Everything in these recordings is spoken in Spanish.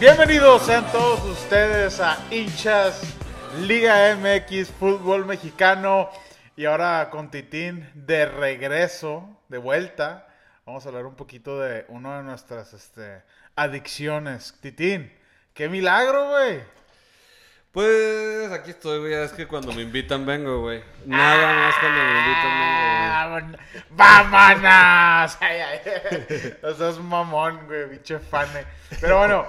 Bienvenidos sean todos ustedes a hinchas Liga MX Fútbol Mexicano. Y ahora con Titín de regreso, de vuelta. Vamos a hablar un poquito de una de nuestras este, adicciones. Titín, qué milagro, güey. Pues aquí estoy, güey. Es que cuando me invitan vengo, güey. Nada más cuando me invitan vengo, güey. ¡Vámonos! Ay, ay. O sea, es mamón, güey, bicho fane. Pero bueno,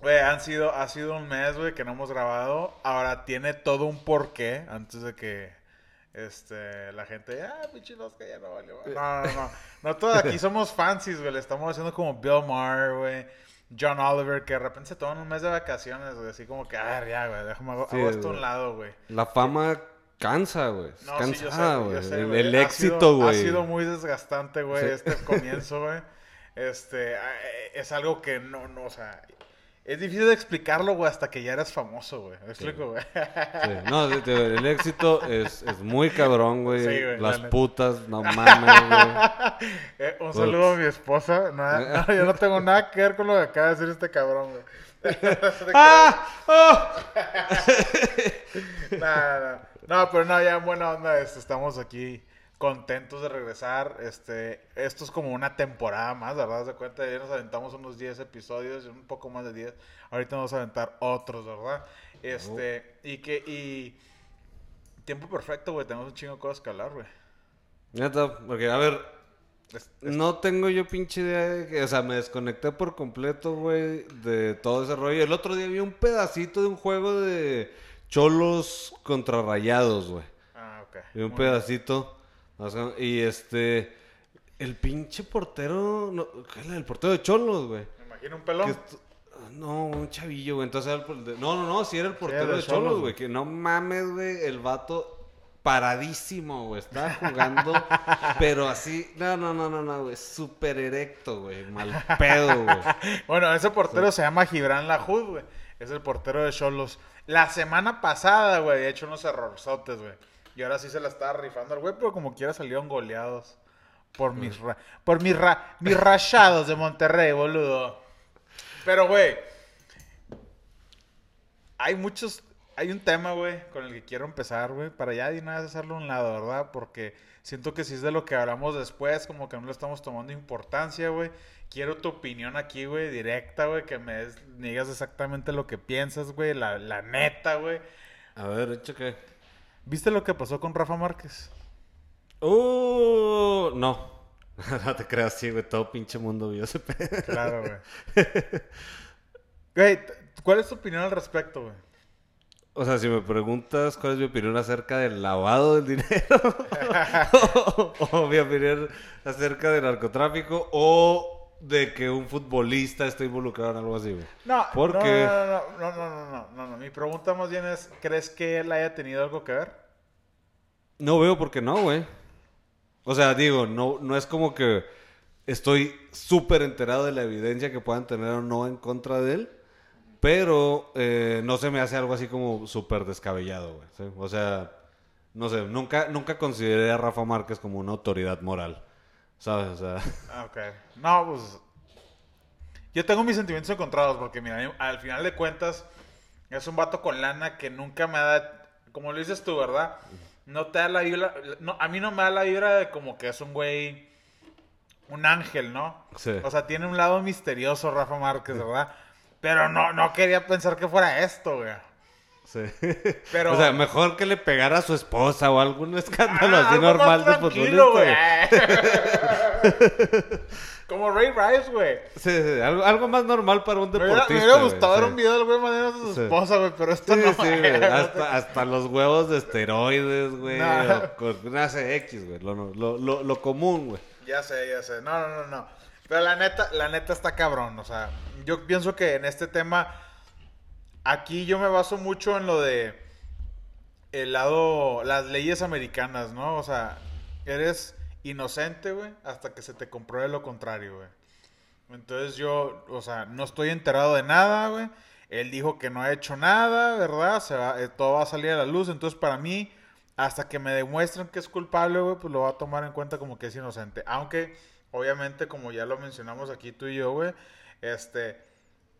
güey, han sido, ha sido un mes, güey, que no hemos grabado. Ahora tiene todo un porqué antes de que este, la gente, ah, pinche Oscar ya no vale. güey". No, no, no. No, todos aquí somos fancies, güey. Le estamos haciendo como Bill Maher, güey. John Oliver, que de repente se toman un mes de vacaciones, güey. Así como que, ah, ya, güey, déjame hago, Sí, hago esto a un lado, güey. La fama cansa, güey. No, cansada, güey, el el éxito, güey. Ha sido muy desgastante, güey, Sí. este comienzo, güey. Este, eh, es algo que no, no, o sea, es difícil de explicarlo, güey, hasta que ya eres famoso, güey. ¿Me explico, güey? Sí. No, de- de- el éxito es, es muy cabrón, güey. Sí, güey, la Las putas, no mames, güey. Eh, un saludo a mi esposa. No, yo no tengo nada que ver con lo que acaba de decir este cabrón, güey. ¡Ah! ¡Oh! No, no, no. No, pero no, ya en buena onda, estamos aquí contentos de regresar. Este, esto es como una temporada más, ¿verdad? De cuenta, ya nos aventamos unos 10 episodios, un poco más de 10. Ahorita vamos a aventar otros, ¿verdad? Este, y que, y tiempo perfecto, güey, tenemos un chingo de cosas que hablar, güey. Neta, porque, a ver, Es- no tengo yo pinche idea de que, o sea, me desconecté por completo, güey, de todo ese rollo. El otro día vi un pedacito de un juego de cholos contra rayados, güey. Ah, ok. Vi un Muy pedacito. Y este, el pinche portero, no. El portero de cholos, güey. Me imagino un pelón. No, un chavillo, güey. Entonces era el No, no, no, sí era el portero de Cholos, güey. güey. Que no mames, güey. El vato paradísimo, güey. Estaba jugando, pero así. No, no, no, no, no, güey. Súper erecto, güey. Mal pedo, güey. Bueno, ese portero se llama Gibran Lajud, güey. Es el portero de Cholos. La semana pasada, güey, había hecho unos errorzotes, güey. Y ahora sí se la estaba rifando al güey, pero como quiera salieron goleados. Por mis, ra- por mis, ra- mis rayados de Monterrey, boludo. Pero, güey, hay muchos... Hay un tema, güey, con el que quiero empezar, güey, para ya de vez hacerlo a un lado, ¿verdad? Porque siento que si es de lo que hablamos después, como que no le estamos tomando importancia, güey. Quiero tu opinión aquí, güey, directa, güey, que me, digas exactamente lo que piensas, güey, la, la neta, güey. A ver, hecho que. ¿Viste lo que pasó con Rafa Márquez? Uh, no. no te creas, sí, güey. Todo pinche mundo vio ese pedo. Claro, güey. Güey, ¿cuál es tu opinión al respecto, güey? O sea, si me preguntas cuál es mi opinión acerca del lavado del dinero, o, mi opinión acerca del narcotráfico, o de que un futbolista esté involucrado en algo así, güey. No, ¿Por no, no, no, no, no, no, no, no, no. Mi pregunta más bien es, ¿crees que él haya tenido algo que ver? No veo por qué no, güey. O sea, digo, no, no es como que estoy súper enterado de la evidencia que puedan tener o no en contra de él, pero eh, no se me hace algo así como súper descabellado, güey. ¿sí? O sea, no sé, nunca, nunca consideré a Rafa Márquez como una autoridad moral, ¿sabes? O sea, Ah, ok. No, pues. Yo tengo mis sentimientos encontrados porque, mira, al final de cuentas, es un vato con lana que nunca me da. Como lo dices tú, ¿verdad? No te da la vibra. No, a mí no me da la vibra de como que es un güey. Un ángel, ¿no? Sí. O sea, tiene un lado misterioso Rafa Márquez, ¿verdad? Pero no, no quería pensar que fuera esto, güey. Sí. Pero- O sea, mejor que le pegara a su esposa o algún escándalo Ah, así algo normal de futbolista. Como Ray Rice, güey. Sí, sí, algo, algo más normal para un deportista. me hubiera gustado ver un video del güey manera a su esposa, güey, pero esto no. güey. Hasta, hasta los huevos de esteroides, güey. Con una X, güey. Lo, lo, lo, lo común, güey. Ya sé, ya sé. No, no, no, no. Pero la neta, la neta está cabrón. O sea, yo pienso que en este tema, aquí yo me baso mucho en lo de el lado, las leyes americanas, ¿no? O sea, eres inocente, güey, hasta que se te compruebe lo contrario, güey. Entonces yo, o sea, no estoy enterado de nada, güey. Él dijo que no ha hecho nada, ¿verdad? Se va, eh, todo va a salir a la luz. Entonces, para mí, hasta que me demuestren que es culpable, güey, pues lo va a tomar en cuenta como que es inocente. Aunque, obviamente, como ya lo mencionamos aquí tú y yo, güey, este,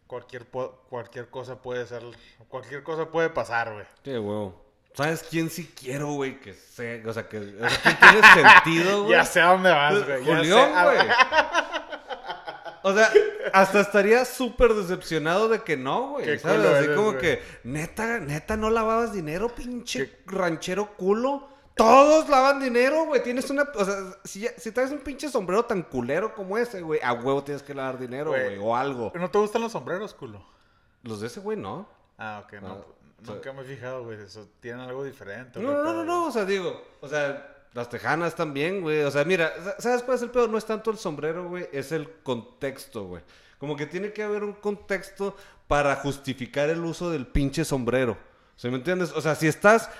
cualquier, cualquier cosa puede ser, cualquier cosa puede pasar, güey. Sí, huevo. ¿Sabes quién sí quiero, güey? Que sea, o sea, que, o sea, ¿quién tiene sentido, güey? Ya sé a dónde vas, güey. ya Julián, sé güey. O sea, hasta estaría súper decepcionado de que no, güey. Qué ¿Sabes? Así eres, como güey. que, neta, neta, no lavabas dinero, pinche ranchero culo. Todos lavan dinero, güey. Tienes una. O sea, si, ya- si traes un pinche sombrero tan culero como ese, güey, a huevo tienes que lavar dinero, Güey. o algo. ¿No te gustan los sombreros, culo? Los de ese, güey, no. Ah, ok, no. Ah, nunca me he fijado, güey. Eso tienen algo diferente. No, güey, no, no, no, no, o sea, digo, o sea, las tejanas también, güey. O sea, mira, sa- ¿sabes cuál es el pedo? No es tanto el sombrero, güey, es el contexto, güey. Como que tiene que haber un contexto para justificar el uso del pinche sombrero. ¿Se me entiendes? O sea, si estás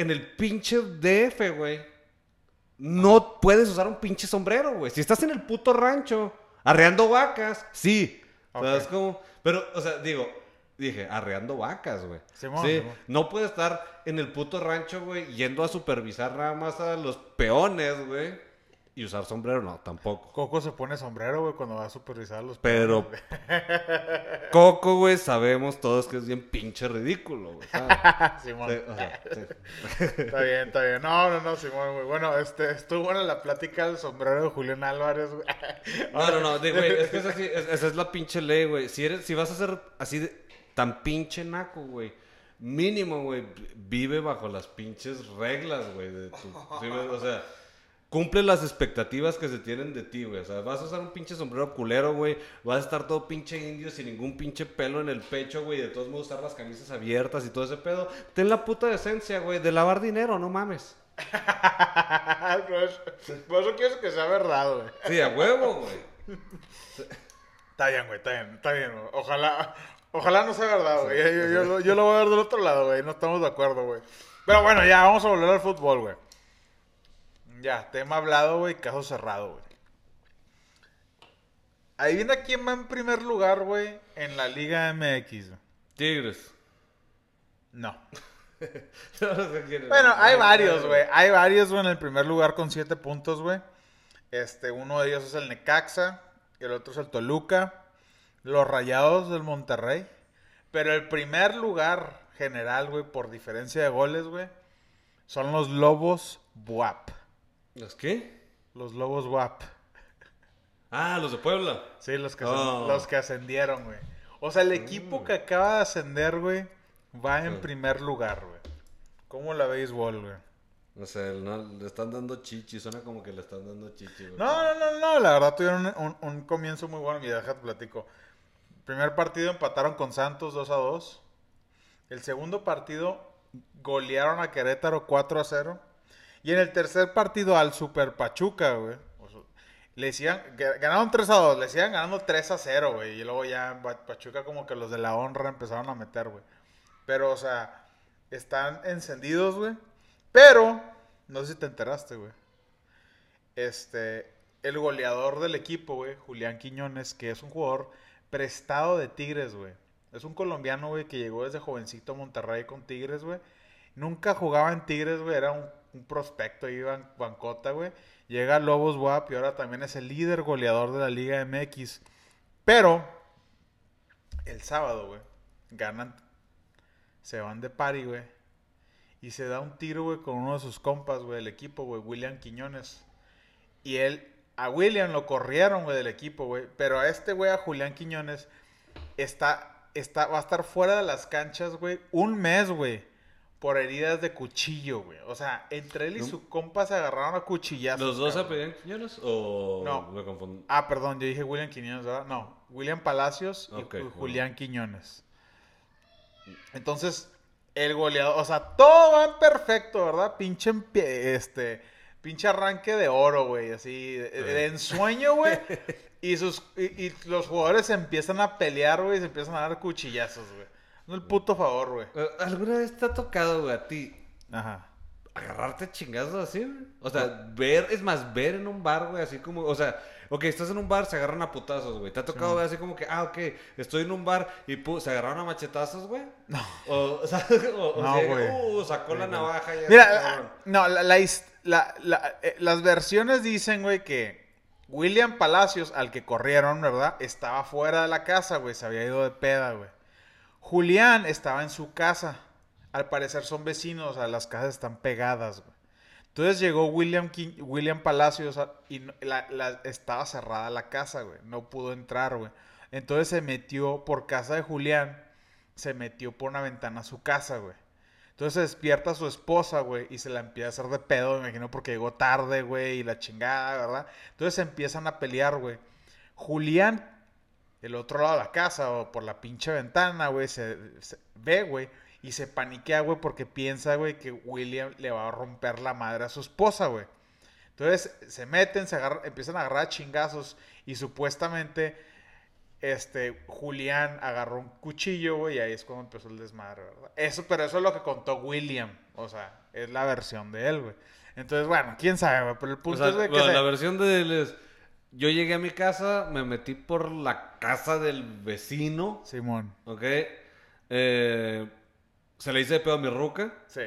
en el pinche DF, güey, no puedes usar un pinche sombrero, güey. Si estás en el puto rancho, arreando vacas, sí. ¿Sabes Ok. cómo? Pero, o sea, digo, dije, arreando vacas, güey. Sí, no puede estar en el puto rancho, güey, yendo a supervisar nada más a los peones, güey. Y usar sombrero, no, tampoco. Coco se pone sombrero, güey, cuando va a supervisar a los Pero. Coco, güey, sabemos todos que es bien pinche ridículo, güey. Simón. Sí, o sea, sí. Está bien, está bien. No, no, no, Simón, güey. Bueno, este, estuvo buena la plática del sombrero de Julián Álvarez, güey. No, no, no, güey, es que es así, es- esa es la pinche ley, güey. Si, eres, si vas a ser así de, tan pinche naco, güey, mínimo, güey, vive bajo las pinches reglas, güey. de tu- sí, o sea, cumple las expectativas que se tienen de ti, güey. O sea, vas a usar un pinche sombrero culero, güey. Vas a estar todo pinche indio sin ningún pinche pelo en el pecho, güey. De todos modos, usar las camisas abiertas y todo ese pedo. Ten la puta decencia, güey, de lavar dinero, no mames. Por eso- por eso quieres que sea verdad, güey. Sí, a huevo, güey. Está bien, güey, está bien, está bien, güey. Ojalá, ojalá no sea verdad, güey. Yo, yo, lo- yo lo voy a ver del otro lado, güey. No estamos de acuerdo, güey. Pero bueno, ya, vamos a volver al fútbol, güey. Ya, tema hablado, güey, caso cerrado, güey. Adivina quién va en primer lugar, güey, en la Liga MX. güey. Tigres. No. No sé quién es. Bueno, hay varios, güey. Hay varios, güey, en el primer lugar con siete puntos, güey. Este, uno de ellos es el Necaxa, el otro es el Toluca, los Rayados del Monterrey. Pero el primer lugar general, güey, por diferencia de goles, güey, son los Lobos WAP. ¿Los qué? Los Lobos WAP. Ah, los de Puebla. Sí, los que, Oh. los que ascendieron, güey. O sea, el equipo que acaba de ascender, güey, va en Sí. primer lugar, güey. ¿Cómo la béisbol, güey? O sea, no, le están dando chichi, suena como que le están dando chichi, güey. No, no, no, no, la verdad tuvieron un, un- un comienzo muy bueno. Mira, déjate platico. Primer partido empataron con Santos 2 a 2. El segundo partido golearon a Querétaro 4 a 0. Y en el tercer partido al Super Pachuca, güey. Le decían, ganaron 3 a 2, le decían ganando 3 a 0, güey. Y luego ya Pa- Pachuca como que los de la honra empezaron a meter, güey. Pero, o sea, están encendidos, güey. Pero, no sé si te enteraste, güey. Este, el goleador del equipo, güey, Julián Quiñones, que es un jugador prestado de Tigres, güey. Es un colombiano, güey, que llegó desde jovencito a Monterrey con Tigres, güey. Nunca jugaba en Tigres, güey, era un, un prospecto, iba en bancota, güey. Llega Lobos WAP y ahora también es el líder goleador de la Liga MX. Pero, el sábado, güey, ganan, se van de party, güey. Y se da un tiro, güey, con uno de sus compas, güey, del equipo, güey, William Quiñones. Y él, a William lo corrieron, güey, del equipo, güey. Pero a este, güey, a Julián Quiñones, está, está, va a estar fuera de las canchas, güey, un mes, güey. Por heridas de cuchillo, güey. O sea, entre él y No. su compa se agarraron a cuchillazos. ¿Los dos cabrón. apellidan Quiñones o No. me confundí? Ah, perdón, yo dije William Quiñones, ¿verdad? No, William Palacios y Ok, Ju- bueno. Julián Quiñones. Entonces, el goleador, o sea, todo va perfecto, ¿verdad? Pinche, este, pinche arranque de oro, güey, así, de, de ensueño, güey. y, sus, y, y los jugadores se empiezan a pelear, güey, y se empiezan a dar cuchillazos, güey. No el puto favor, güey. Eh, ¿Alguna vez te ha tocado, güey, a ti Ajá. agarrarte chingazos así, güey? O sea, ver, es más, ver en un bar, güey, así como, o sea, ok, estás en un bar, se agarran a putazos, güey. ¿Te ha tocado ver así como que, ah, ok, estoy en un bar y pu- se agarraron a machetazos, güey? No. O, o sea, o, o No, sea, güey. uh, sacó la navaja y Mira, ah, no, la, la- la- eh, las versiones dicen, güey, que William Palacios, al que corrieron, ¿verdad? Estaba fuera de la casa, güey, se había ido de peda, güey. Julián estaba en su casa. Al parecer son vecinos, o sea, las casas están pegadas, güey. Entonces llegó William, King- William Palacios a- y la- estaba cerrada la casa, güey. No pudo entrar, güey. Entonces se metió por casa de Julián, se metió por una ventana a su casa, güey. Entonces se despierta su esposa, güey, y se la empieza a hacer de pedo, me imagino, porque llegó tarde, güey, y la chingada, ¿verdad? Entonces se empiezan a pelear, güey. Julián, del otro lado de la casa, o por la pinche ventana, güey, se, se- ve, güey, y se paniquea, güey, porque piensa, güey, que William le va a romper la madre a su esposa, güey. Entonces se meten, se agarran- empiezan a agarrar chingazos, y supuestamente este, Julián agarró un cuchillo, güey, y ahí es cuando empezó el desmadre, ¿verdad? Eso, pero eso es lo que contó William, o sea, es la versión de él, güey. Entonces, bueno, quién sabe, güey, pero el O punto sea, es, güey, que bueno, se- la versión de él es, yo llegué a mi casa, me metí por la casa del vecino, Simón, ¿ok? Eh, se le hice de pedo a mi ruca, sí,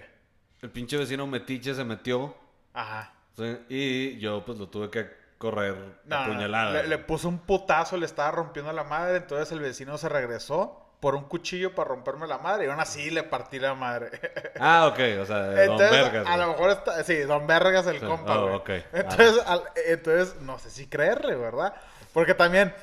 el pinche vecino metiche se metió, ajá. ¿sí? y yo pues lo tuve que correr No, a no, puñaladas. le, le puso un putazo, le estaba rompiendo la madre, entonces el vecino se regresó por un cuchillo para romperme la madre, y aún así le partí la madre. Ah, ok, o sea, Don Entonces, Vergas. a lo mejor está, sí, Don Vergas el Sí, compa, oh. Entonces, al- entonces, no sé si creerle, ¿verdad? Porque también,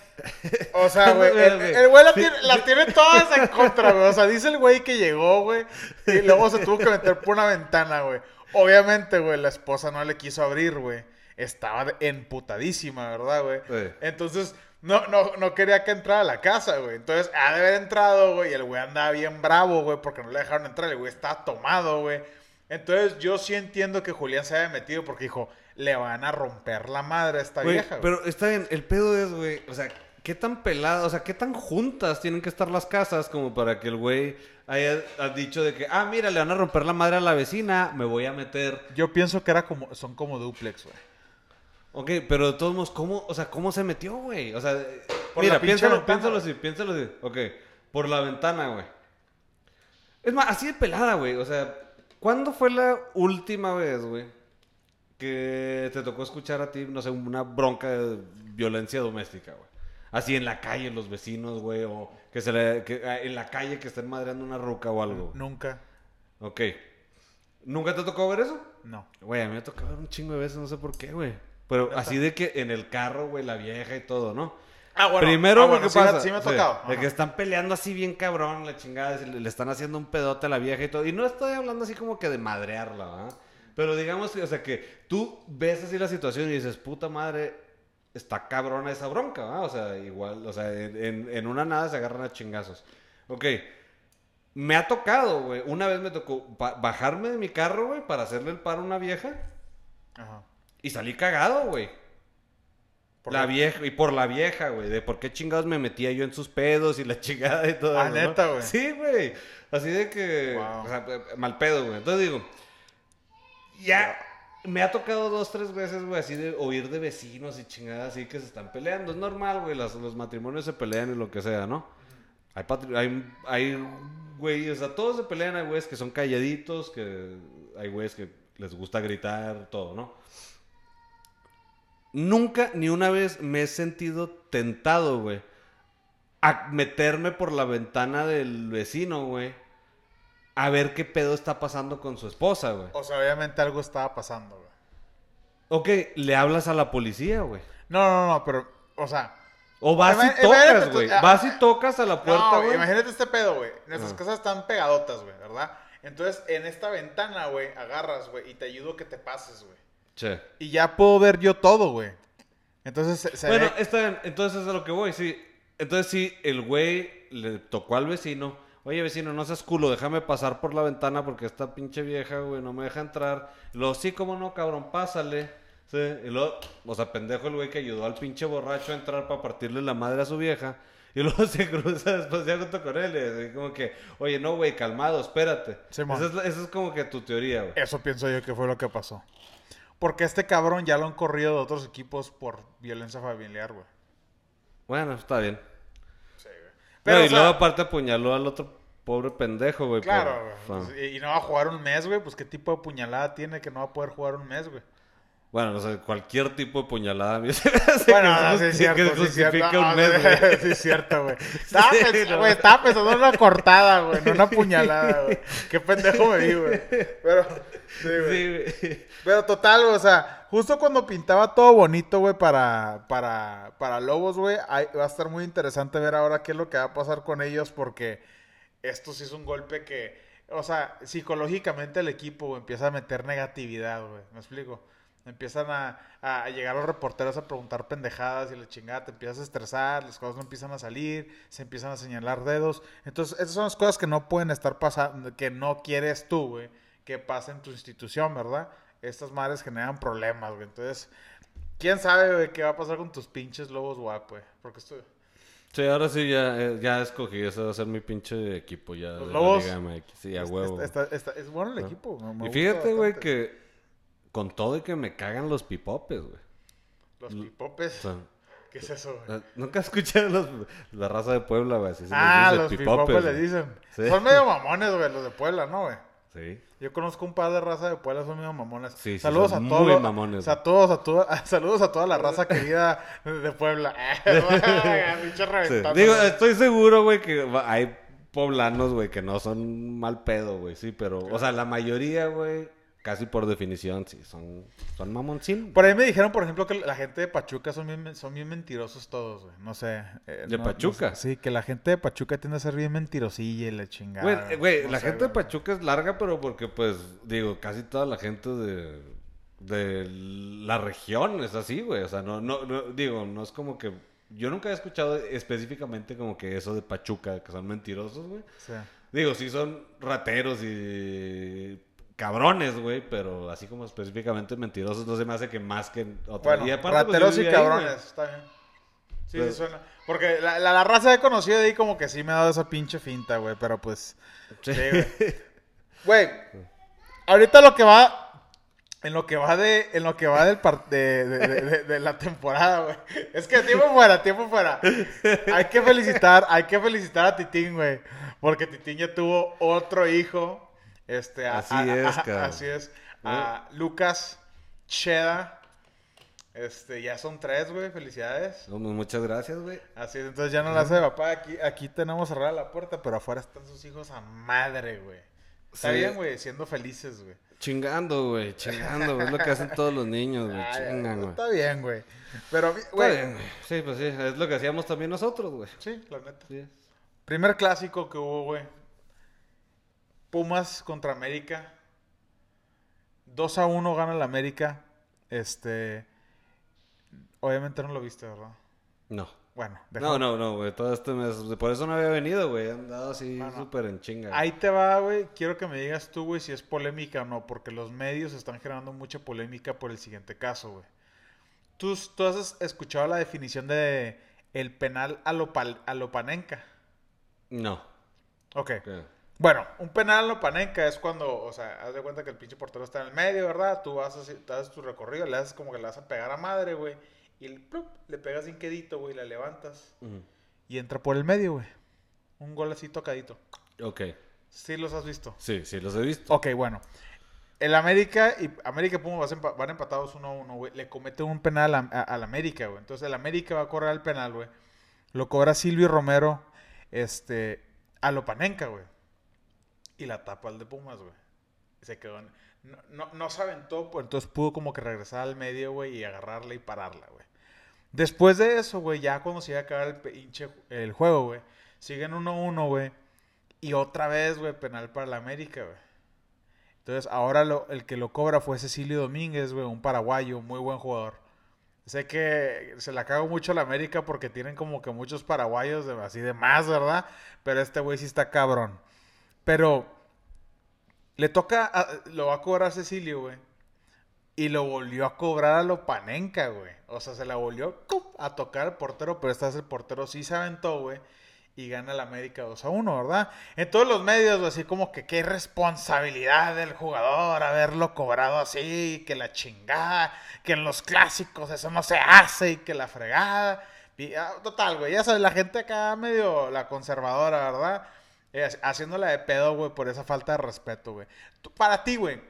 o sea, güey, el güey. el güey la Sí, la tiene todas en contra, güey. O sea, dice el güey que llegó, güey, y luego se tuvo que meter por una ventana, güey. Obviamente, güey, la esposa no le quiso abrir, güey. Estaba emputadísima, ¿verdad, güey? Sí. Entonces, no, no, no quería que entrara a la casa, güey. Entonces, ha de haber entrado, güey, y el güey andaba bien bravo, güey, porque no le dejaron entrar. El güey estaba tomado, güey. Entonces, yo sí entiendo que Julián se haya metido porque dijo, le van a romper la madre a esta Güey, vieja, güey. pero está bien, el pedo es, güey, o sea, qué tan pelada, o sea, qué tan juntas tienen que estar las casas como para que el güey haya ha dicho de que, ah, mira, le van a romper la madre a la vecina, me voy a meter. Yo pienso que era como, son como duplex, güey. Ok, pero de todos modos, ¿cómo, o sea, cómo se metió, güey? O sea, Por mira, piénsalo, piénsalo así, piénsalo así. Ok, por la ventana, güey. Es más, así de pelada, güey. O sea, ¿cuándo fue la última vez, güey, que te tocó escuchar a ti, no sé, una bronca de violencia doméstica, güey? Así en la calle, los vecinos, güey, o que se le, que, ah, en la calle que estén madreando una ruca o algo. güey. Nunca. Ok. ¿Nunca te tocó ver eso? No. Güey, a mí me tocó ver un chingo de veces, no sé por qué, güey. Pero así de que en el carro, güey, la vieja y todo, ¿no? Ah, bueno. Primero, ah, bueno, sí me- pasa. Sí me ha sí, tocado. de que están peleando así bien cabrón, la chingada, le, le están haciendo un pedote a la vieja y todo. Y no estoy hablando así como que de madrearla, ¿verdad? Pero digamos, que, o sea, que tú ves así la situación y dices, puta madre, está cabrona esa bronca, ¿verdad? O sea, igual, o sea, en, en- una nada se agarran a chingazos. Ok. Me ha tocado, güey. Una vez me tocó ba- bajarme de mi carro, güey, para hacerle el paro a una vieja. Ajá. Y salí cagado, güey. ¿Por La vieja, y por la vieja, güey, de por qué chingados me metía yo en sus pedos y la chingada y todo. Ah, eso, ¿neta, ¿no? güey? Sí, güey. Así de que. Wow. O sea, eh, mal pedo, güey. Entonces digo. Ya. Me ha tocado dos, tres veces, güey, así de oír de vecinos y chingadas así que se están peleando. Es normal, güey, los matrimonios se pelean y lo que sea, ¿no? Hay, hay, hay güeyes, o sea, todos se pelean, hay güeyes que son calladitos, que hay güeyes que les gusta gritar, todo, ¿no? Nunca ni una vez me he sentido tentado, güey, a meterme por la ventana del vecino, güey, a ver qué pedo está pasando con su esposa, güey. O sea, obviamente algo estaba pasando, güey. Ok, le hablas a la policía, güey. No, no, no, pero, o sea. O vas y tocas, güey. ah, Vas y tocas a la puerta, no, güey. imagínate este pedo, güey. Nuestras Ah. casas están pegadotas, güey, ¿verdad? Entonces, en esta ventana, güey, agarras, güey, y te ayudo que te pases, güey. Y ya puedo ver yo todo, güey. Entonces, se, se Bueno, ve- está bien. Entonces es a lo que voy, sí. Entonces sí, el güey le tocó al vecino. Oye, vecino, no seas culo, déjame pasar por la ventana porque esta pinche vieja, güey, no me deja entrar. Luego, sí, cómo no, cabrón, pásale. Sí, y luego, o sea, pendejo el güey que ayudó al pinche borracho a entrar para partirle la madre a su vieja. Y luego se cruza después ya junto con él. Y como que, oye, no, güey, calmado, espérate. Esa es, esa es como que tu teoría, güey. Eso pienso yo que fue lo que pasó. Porque este cabrón ya lo han corrido de otros equipos por violencia familiar, güey. Bueno, está bien. Pero, No, y o sea, luego aparte apuñaló al otro pobre pendejo, güey. por- Claro, güey. Pues, y y no va a jugar un mes, güey. Pues qué tipo de puñalada tiene que no va a poder jugar un mes, güey. Bueno, o sea, cualquier tipo de puñalada. a mí se me hace Bueno, que no, sí justi- es cierto, que sí es justifica cierto. un No, mes, sí, güey. Sí, es cierto, güey. Estaba, Sí, pens- no. güey, estaba pensando en una cortada, güey, no una puñalada, güey. Qué pendejo me vi, güey. Pero, sí, güey. Sí, güey. Pero total, güey, o sea, justo cuando pintaba todo bonito, güey, para, para, para Lobos, güey, va a estar muy interesante ver ahora qué es lo que va a pasar con ellos, porque esto sí es un golpe que, o sea, psicológicamente el equipo güey, empieza a meter negatividad, güey, ¿me explico? Empiezan a, a llegar los reporteros a preguntar pendejadas y la chingada, te empiezas a estresar, las cosas no empiezan a salir, se empiezan a señalar dedos. Entonces, esas son las cosas que no pueden estar pasando, que no quieres tú, güey, que pasa en tu institución, ¿verdad? Estas madres generan problemas, güey. Entonces, ¿quién sabe, güey, qué va a pasar con tus pinches lobos guap, güey? Porque estoy... Sí, ahora sí ya, eh, ya escogí. Ese va a ser mi pinche equipo ya. Los de Lobos. La Liga MX. Sí, a Está- huevo. está- está- es bueno el equipo. me- y fíjate, güey, que con todo y que me cagan los pipopes, güey. Los pipopes. O sea, ¿Qué es eso, güey? Nunca escuché los, la raza de Puebla, güey. así Ah, los pipopes le dicen. Sí. Son medio mamones, güey, los de Puebla, ¿no, güey? Sí. Yo conozco un par de raza de Puebla, son medio mamones. Sí, sí, saludos son a todos. muy mamones, a todos, a toda- saludos a toda la raza querida de Puebla. Digo, estoy seguro, güey, que hay poblanos, güey, que no son mal pedo, güey, sí, pero, o sea, la mayoría, güey, casi por definición, sí, son, son mamoncín. Por ahí me dijeron, por ejemplo, que la gente de Pachuca son bien, son bien mentirosos todos, güey. No sé. eh, ¿De no- Pachuca? no sé. sí, que la gente de Pachuca tiende a ser bien mentirosilla y la chingada. Güey, eh, güey, No la sé, gente de. Pachuca es larga, pero porque, pues, digo, casi toda la gente de, de la región es así, güey, o sea, no, no, no, digo, no es como que, yo nunca he escuchado específicamente como que eso de Pachuca, que son mentirosos, güey. Sí. Digo, sí son rateros y cabrones, güey, pero así como específicamente mentirosos no se me hace que más que. Bueno, Y aparte, pues, rateros yo y ahí, cabrones, güey. está bien. Sí, Pero- sí suena. Porque la, la, la raza he conocido de ahí como que sí me ha dado esa pinche finta, güey. Pero pues. Sí. Güey. Ahorita lo que va. En lo que va de. En lo que va del par- de, de, de- de- de la temporada, güey. Es que tiempo fuera, tiempo fuera. Hay que felicitar, hay que felicitar a Titín, güey. Porque Titín ya tuvo otro hijo. Este, a- Así a- es, a-. Así es. A Lucas Cheda. Este, ya son tres, güey. Felicidades. No, pues, muchas gracias, güey. Así es, entonces ya no la hace papá. Aquí, aquí tenemos cerrada la puerta, pero afuera están sus hijos a madre, güey. Está Sí. bien, güey, siendo felices, güey. Chingando, güey, chingando, güey. Es lo que hacen todos los niños, güey. Chingan, güey. Está bien, güey. Pero, güey. Sí, pues sí, es lo que hacíamos también nosotros, güey. Sí, la neta. Sí. Primer clásico que hubo, güey. Pumas contra América. 2 a 1 gana el América. Este. Obviamente no lo viste, ¿verdad? No. Bueno, No, déjame- no, no, güey. Todo este mes. Por eso no había venido, güey. Andado así No, no. súper en chinga. Ahí te va, güey. Quiero que me digas tú, güey, si es polémica o no, porque los medios están generando mucha polémica por el siguiente caso, güey. ¿Tú, tú has escuchado la definición de el penal a lo, pal- a lo panenca? No. Ok. ¿Qué? Bueno, un penal a lo panenca es cuando, o sea, haz de cuenta que el pinche portero está en el medio, ¿verdad? Tú vas así, te haces tu recorrido, le haces como que le vas a pegar a madre, güey. Y el plup, le pegas sin quedito, güey, la levantas. Y entra por el medio, güey. Un gol así tocadito. Ok. Sí los has visto. Sí, sí, los he visto. Ok, bueno. El América y América y Pumas van empa- van empatados 1 a 1, güey. Le comete un penal al América, güey. Entonces el América va a cobrar el penal, güey. Lo cobra Silvio Romero, este, a Lopanenca, güey. Y la tapa al de Pumas, güey. Se quedó No, no, no se aventó, pues entonces pudo como que regresar al medio, güey, y agarrarla y pararla, güey. Después de eso, güey, ya cuando se iba a acabar el pinche el juego, güey, siguen 1-1, güey. Y otra vez, güey, penal para la América, güey. Entonces, ahora lo- el que lo cobra fue Cecilio Domínguez, güey, un paraguayo, muy buen jugador. Sé que se la cago mucho a la América porque tienen como que muchos paraguayos de- así de más, ¿verdad? Pero este güey sí está cabrón. Pero le toca, a- lo va a cobrar Cecilio, güey. Y lo volvió a cobrar a lo panenca, güey. O sea, se la volvió a tocar al portero, pero esta vez el portero sí se aventó, güey. y gana el América 2 a 1, ¿verdad? En todos los medios, así como que qué responsabilidad del jugador haberlo cobrado así, que la chingada, que en los clásicos eso no se hace y que la fregada. Ah, total, güey, ya sabes, la gente acá medio la conservadora, ¿verdad? Eh, haciéndola de pedo, güey, por esa falta de respeto, güey. Para ti, güey.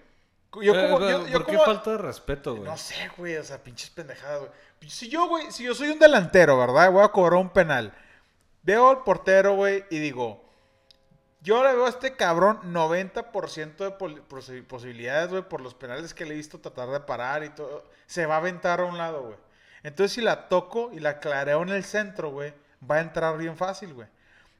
Yo Eh, como, pero, yo, yo ¿Por qué falta de respeto, güey? no sé, güey, o sea, pinches pendejadas, güey. Si yo, güey, si yo soy un delantero, ¿verdad? Voy a cobrar un penal. Veo al portero, güey, y digo, yo le veo a este cabrón 90% de posibilidades, güey, por los penales que le he visto tratar de parar y todo. Se va a aventar a un lado, güey. Entonces, si la toco y la clareo en el centro, güey, va a entrar bien fácil, güey.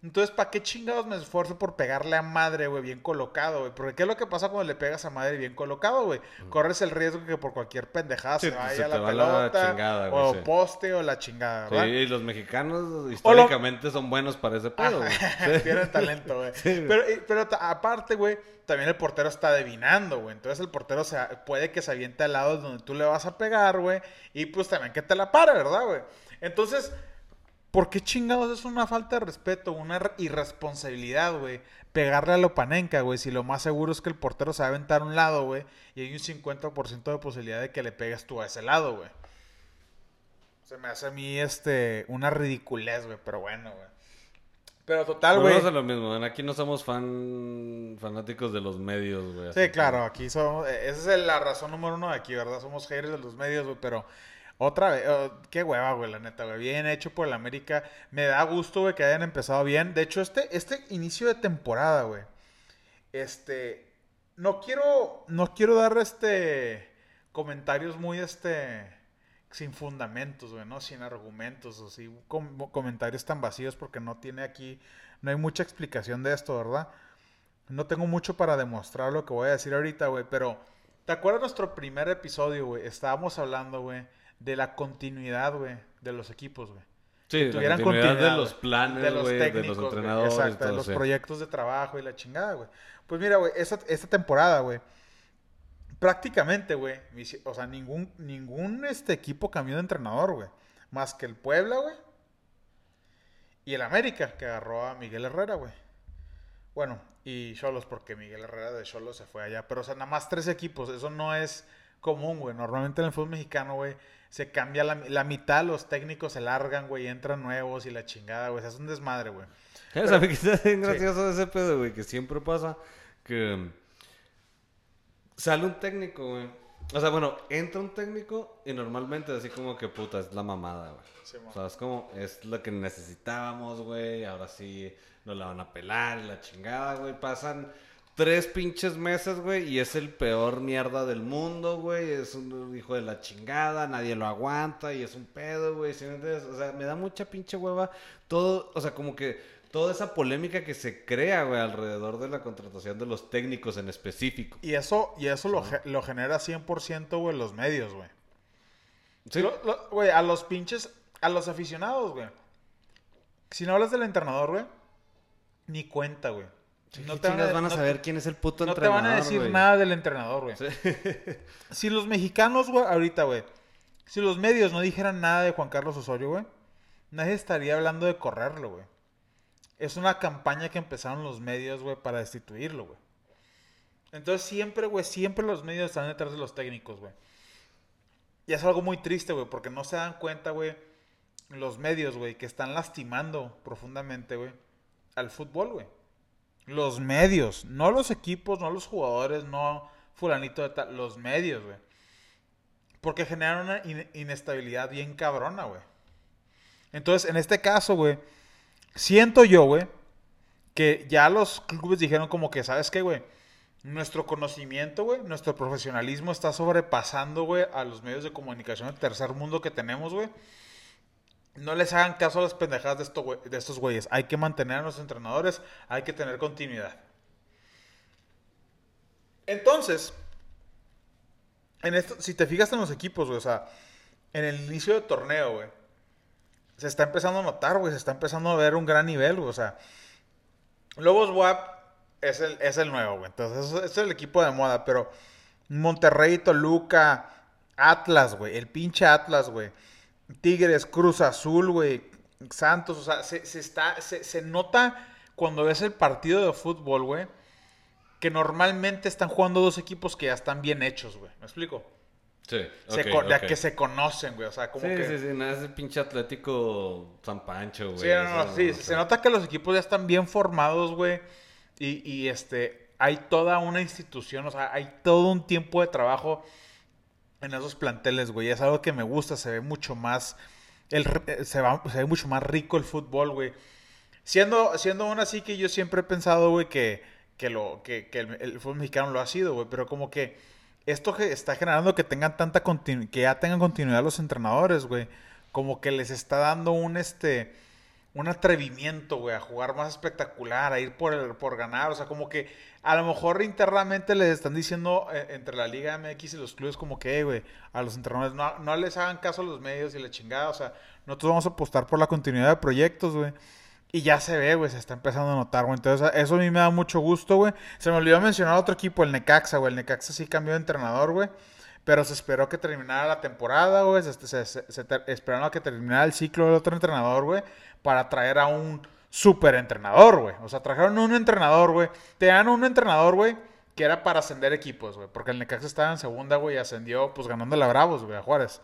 Entonces, ¿para qué chingados me esfuerzo por pegarle a madre, güey, bien colocado, güey? Porque ¿qué es lo que pasa cuando le pegas a madre bien colocado, güey? Corres el riesgo que por cualquier pendejada Sí, se vaya se la pelota, chingada, o sí. poste, o la chingada, Sí, ¿verdad? y los mexicanos históricamente son buenos para ese pedo, güey. Tienen talento, güey. Sí, pero, pero aparte, güey, también el portero está adivinando, güey. Entonces el portero se, puede que se aviente al lado donde tú le vas a pegar, güey. Y pues también que te la pare, ¿verdad, güey? Entonces, ¿por qué chingados es una falta de respeto, una irresponsabilidad, güey? Pegarle a Lopanenka, güey, si lo más seguro es que el portero se va a aventar a un lado, güey. Y hay un 50% de posibilidad de que le pegues tú a ese lado, güey. Se me hace a mí, este, una ridiculez, güey, pero bueno, güey. Pero total, güey. Volvemos a lo mismo, aquí no somos fan fanáticos de los medios, güey. Sí, claro, aquí somos, eh, esa es la razón número uno de aquí, ¿verdad? Somos haters de los medios, güey, pero otra vez, oh, qué hueva, güey, la neta, güey, bien hecho por el América, me da gusto, güey, que hayan empezado bien, de hecho, este, este inicio de temporada, güey, este, no quiero, no quiero dar, este, comentarios muy, este, sin fundamentos, güey, ¿no? Sin argumentos, o sí, com- comentarios tan vacíos porque no tiene aquí, no hay mucha explicación de esto, ¿verdad? No tengo mucho para demostrar lo que voy a decir ahorita, güey, pero ¿te acuerdas nuestro primer episodio, güey? Estábamos hablando, güey, de la continuidad, güey, de los equipos, güey. Sí, la Tuvieran continuidad continuidad, de los planes, de los güey, entrenadores. Exacto, de los sí. proyectos de trabajo y la chingada, güey. Pues mira, güey, esta, esta temporada, güey, prácticamente, güey, o sea, ningún, ningún este equipo cambió de entrenador, güey. Más que el Puebla, güey. Y el América, que agarró a Miguel Herrera, güey. Bueno, y Cholos, porque Miguel Herrera de Cholos se fue allá. Pero, o sea, nada más tres equipos. Eso no es común, güey. Normalmente en el fútbol mexicano, güey, se cambia la, la mitad, los técnicos se largan, güey, entran nuevos y la chingada, güey. O sea, es un desmadre, güey. ¿Sabes a mí qué está bien gracioso ese pedo, güey? Que siempre pasa que sale un técnico, güey. O sea, bueno, entra un técnico y normalmente así como que puta, es la mamada, güey. Sí, o sea, es como, es lo que necesitábamos, güey. Ahora sí nos la van a pelar y la chingada, güey. Pasan tres pinches meses, güey, y es el peor mierda del mundo, güey. Es un hijo de la chingada, nadie lo aguanta y es un pedo, güey. ¿sí me entiendes? O sea, me da mucha pinche hueva todo, o sea, como que toda esa polémica que se crea, güey, alrededor de la contratación de los técnicos en específico. Y eso, y eso lo, ge- lo genera 100%, güey, los medios, güey. Sí. Lo- lo- Güey, a los pinches, a los aficionados, güey. Si no hablas del entrenador, güey, ni cuenta, güey. No te van a, van a no- saber quién es el puto No te entrenador, van a decir nada del entrenador, güey. Sí. Si los mexicanos, güey, ahorita, güey, si los medios no dijeran nada de Juan Carlos Osorio, güey, nadie estaría hablando de correrlo, güey. Es una campaña que empezaron los medios, güey, para destituirlo, güey. Entonces siempre, güey, siempre los medios están detrás de los técnicos, güey. Y es algo muy triste, güey, porque no se dan cuenta, güey, los medios, güey, que están lastimando profundamente, güey, al fútbol, güey. Los medios, no los equipos, no los jugadores, no fulanito de tal, los medios, güey. Porque generan una in- inestabilidad bien cabrona, güey. Entonces, en este caso, güey, siento yo, güey, que ya los clubes dijeron como que, ¿sabes qué, güey? Nuestro conocimiento, güey, nuestro profesionalismo está sobrepasando, güey, a los medios de comunicación del tercer mundo que tenemos, güey. No les hagan caso a las pendejadas de, de estos güeyes. Hay que mantener a los entrenadores, hay que tener continuidad. Entonces, en esto, si te fijas en los equipos, güey, o sea, en el inicio del torneo, güey, se está empezando a notar, güey, se está empezando a ver un gran nivel, güey, o sea, Lobos WAP es el, es el nuevo, güey, entonces eso- es el equipo de moda, pero Monterrey, Toluca, Atlas, güey, el pinche Atlas, güey, Tigres, Cruz Azul, güey, Santos, o sea, se, se está, se, se nota cuando ves el partido de fútbol, güey, que normalmente están jugando dos equipos que ya están bien hechos, güey. ¿Me explico? Sí, Se ok, co- de ok. que se conocen, güey. O sea, como Sí, que... sí, sí, no es el pinche Atlético San Pancho, güey. Sí, no, no, sí, se sea. nota que los equipos ya están bien formados, güey. Y, y, este, hay toda una institución, o sea, hay todo un tiempo de trabajo en esos planteles, güey. Es algo que me gusta, se ve mucho más, el, eh, se, va- se ve mucho más rico el fútbol, güey. Siendo, siendo aún así que yo siempre he pensado, güey, que, que, lo, que, el, el fútbol mexicano lo ha sido, güey. Pero como que esto está generando que tengan tanta que ya tengan continuidad los entrenadores, güey. Como que les está dando un este un atrevimiento, güey, a jugar más espectacular, a ir por el- por ganar, o sea, como que a lo mejor internamente les están diciendo eh, entre la Liga MX y los clubes como que, "Ey, güey, a los entrenadores no, no les hagan caso a los medios y la chingada, o sea, nosotros vamos a apostar por la continuidad de proyectos, güey. Y ya se ve, güey, se está empezando a notar, güey. Entonces, eso a mí me da mucho gusto, güey. Se me olvidó mencionar otro equipo, el Necaxa, güey. El Necaxa sí cambió de entrenador, güey. Pero se esperó que terminara la temporada, güey. Se, se- se- esperaron a que terminara el ciclo del otro entrenador, güey. Para traer a un super entrenador, güey. O sea, trajeron un entrenador, güey. Te dan un entrenador, güey, que era para ascender equipos, güey. Porque el Necaxa estaba en segunda, güey, y ascendió, pues, ganándole a Bravos, güey, a Juárez.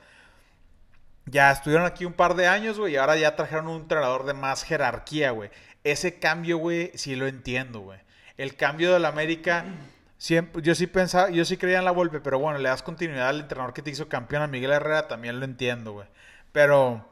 Ya estuvieron aquí un par de años, güey, y ahora ya trajeron un entrenador de más jerarquía, güey. Ese cambio, güey, sí lo entiendo, güey. El cambio del América, siempre, yo sí pensaba, yo sí creía en la Volpe, pero bueno, le das continuidad al entrenador que te hizo campeón a Miguel Herrera, también lo entiendo, güey. Pero,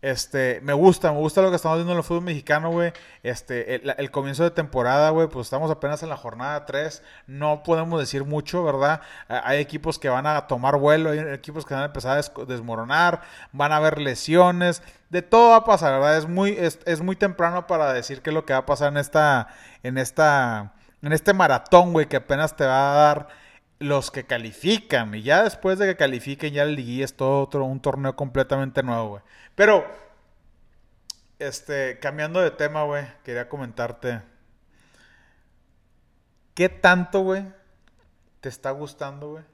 este, me gusta, me gusta lo que estamos viendo en el fútbol mexicano, güey. Este, el, comienzo de temporada, güey, pues estamos apenas en la jornada 3. No podemos decir mucho, ¿verdad? Hay equipos que van a tomar vuelo, hay equipos que van a empezar a des- desmoronar, van a haber lesiones, de todo va a pasar, ¿verdad? Es muy, es, es muy temprano para decir qué es lo que va a pasar en esta, en esta, en este maratón, güey, que apenas te va a dar los que califican. Y ya después de que califiquen, ya el liguilla es todo otro, un torneo completamente nuevo, güey. Pero, este, cambiando de tema, güey, quería comentarte. ¿Qué tanto, güey, te está gustando, güey?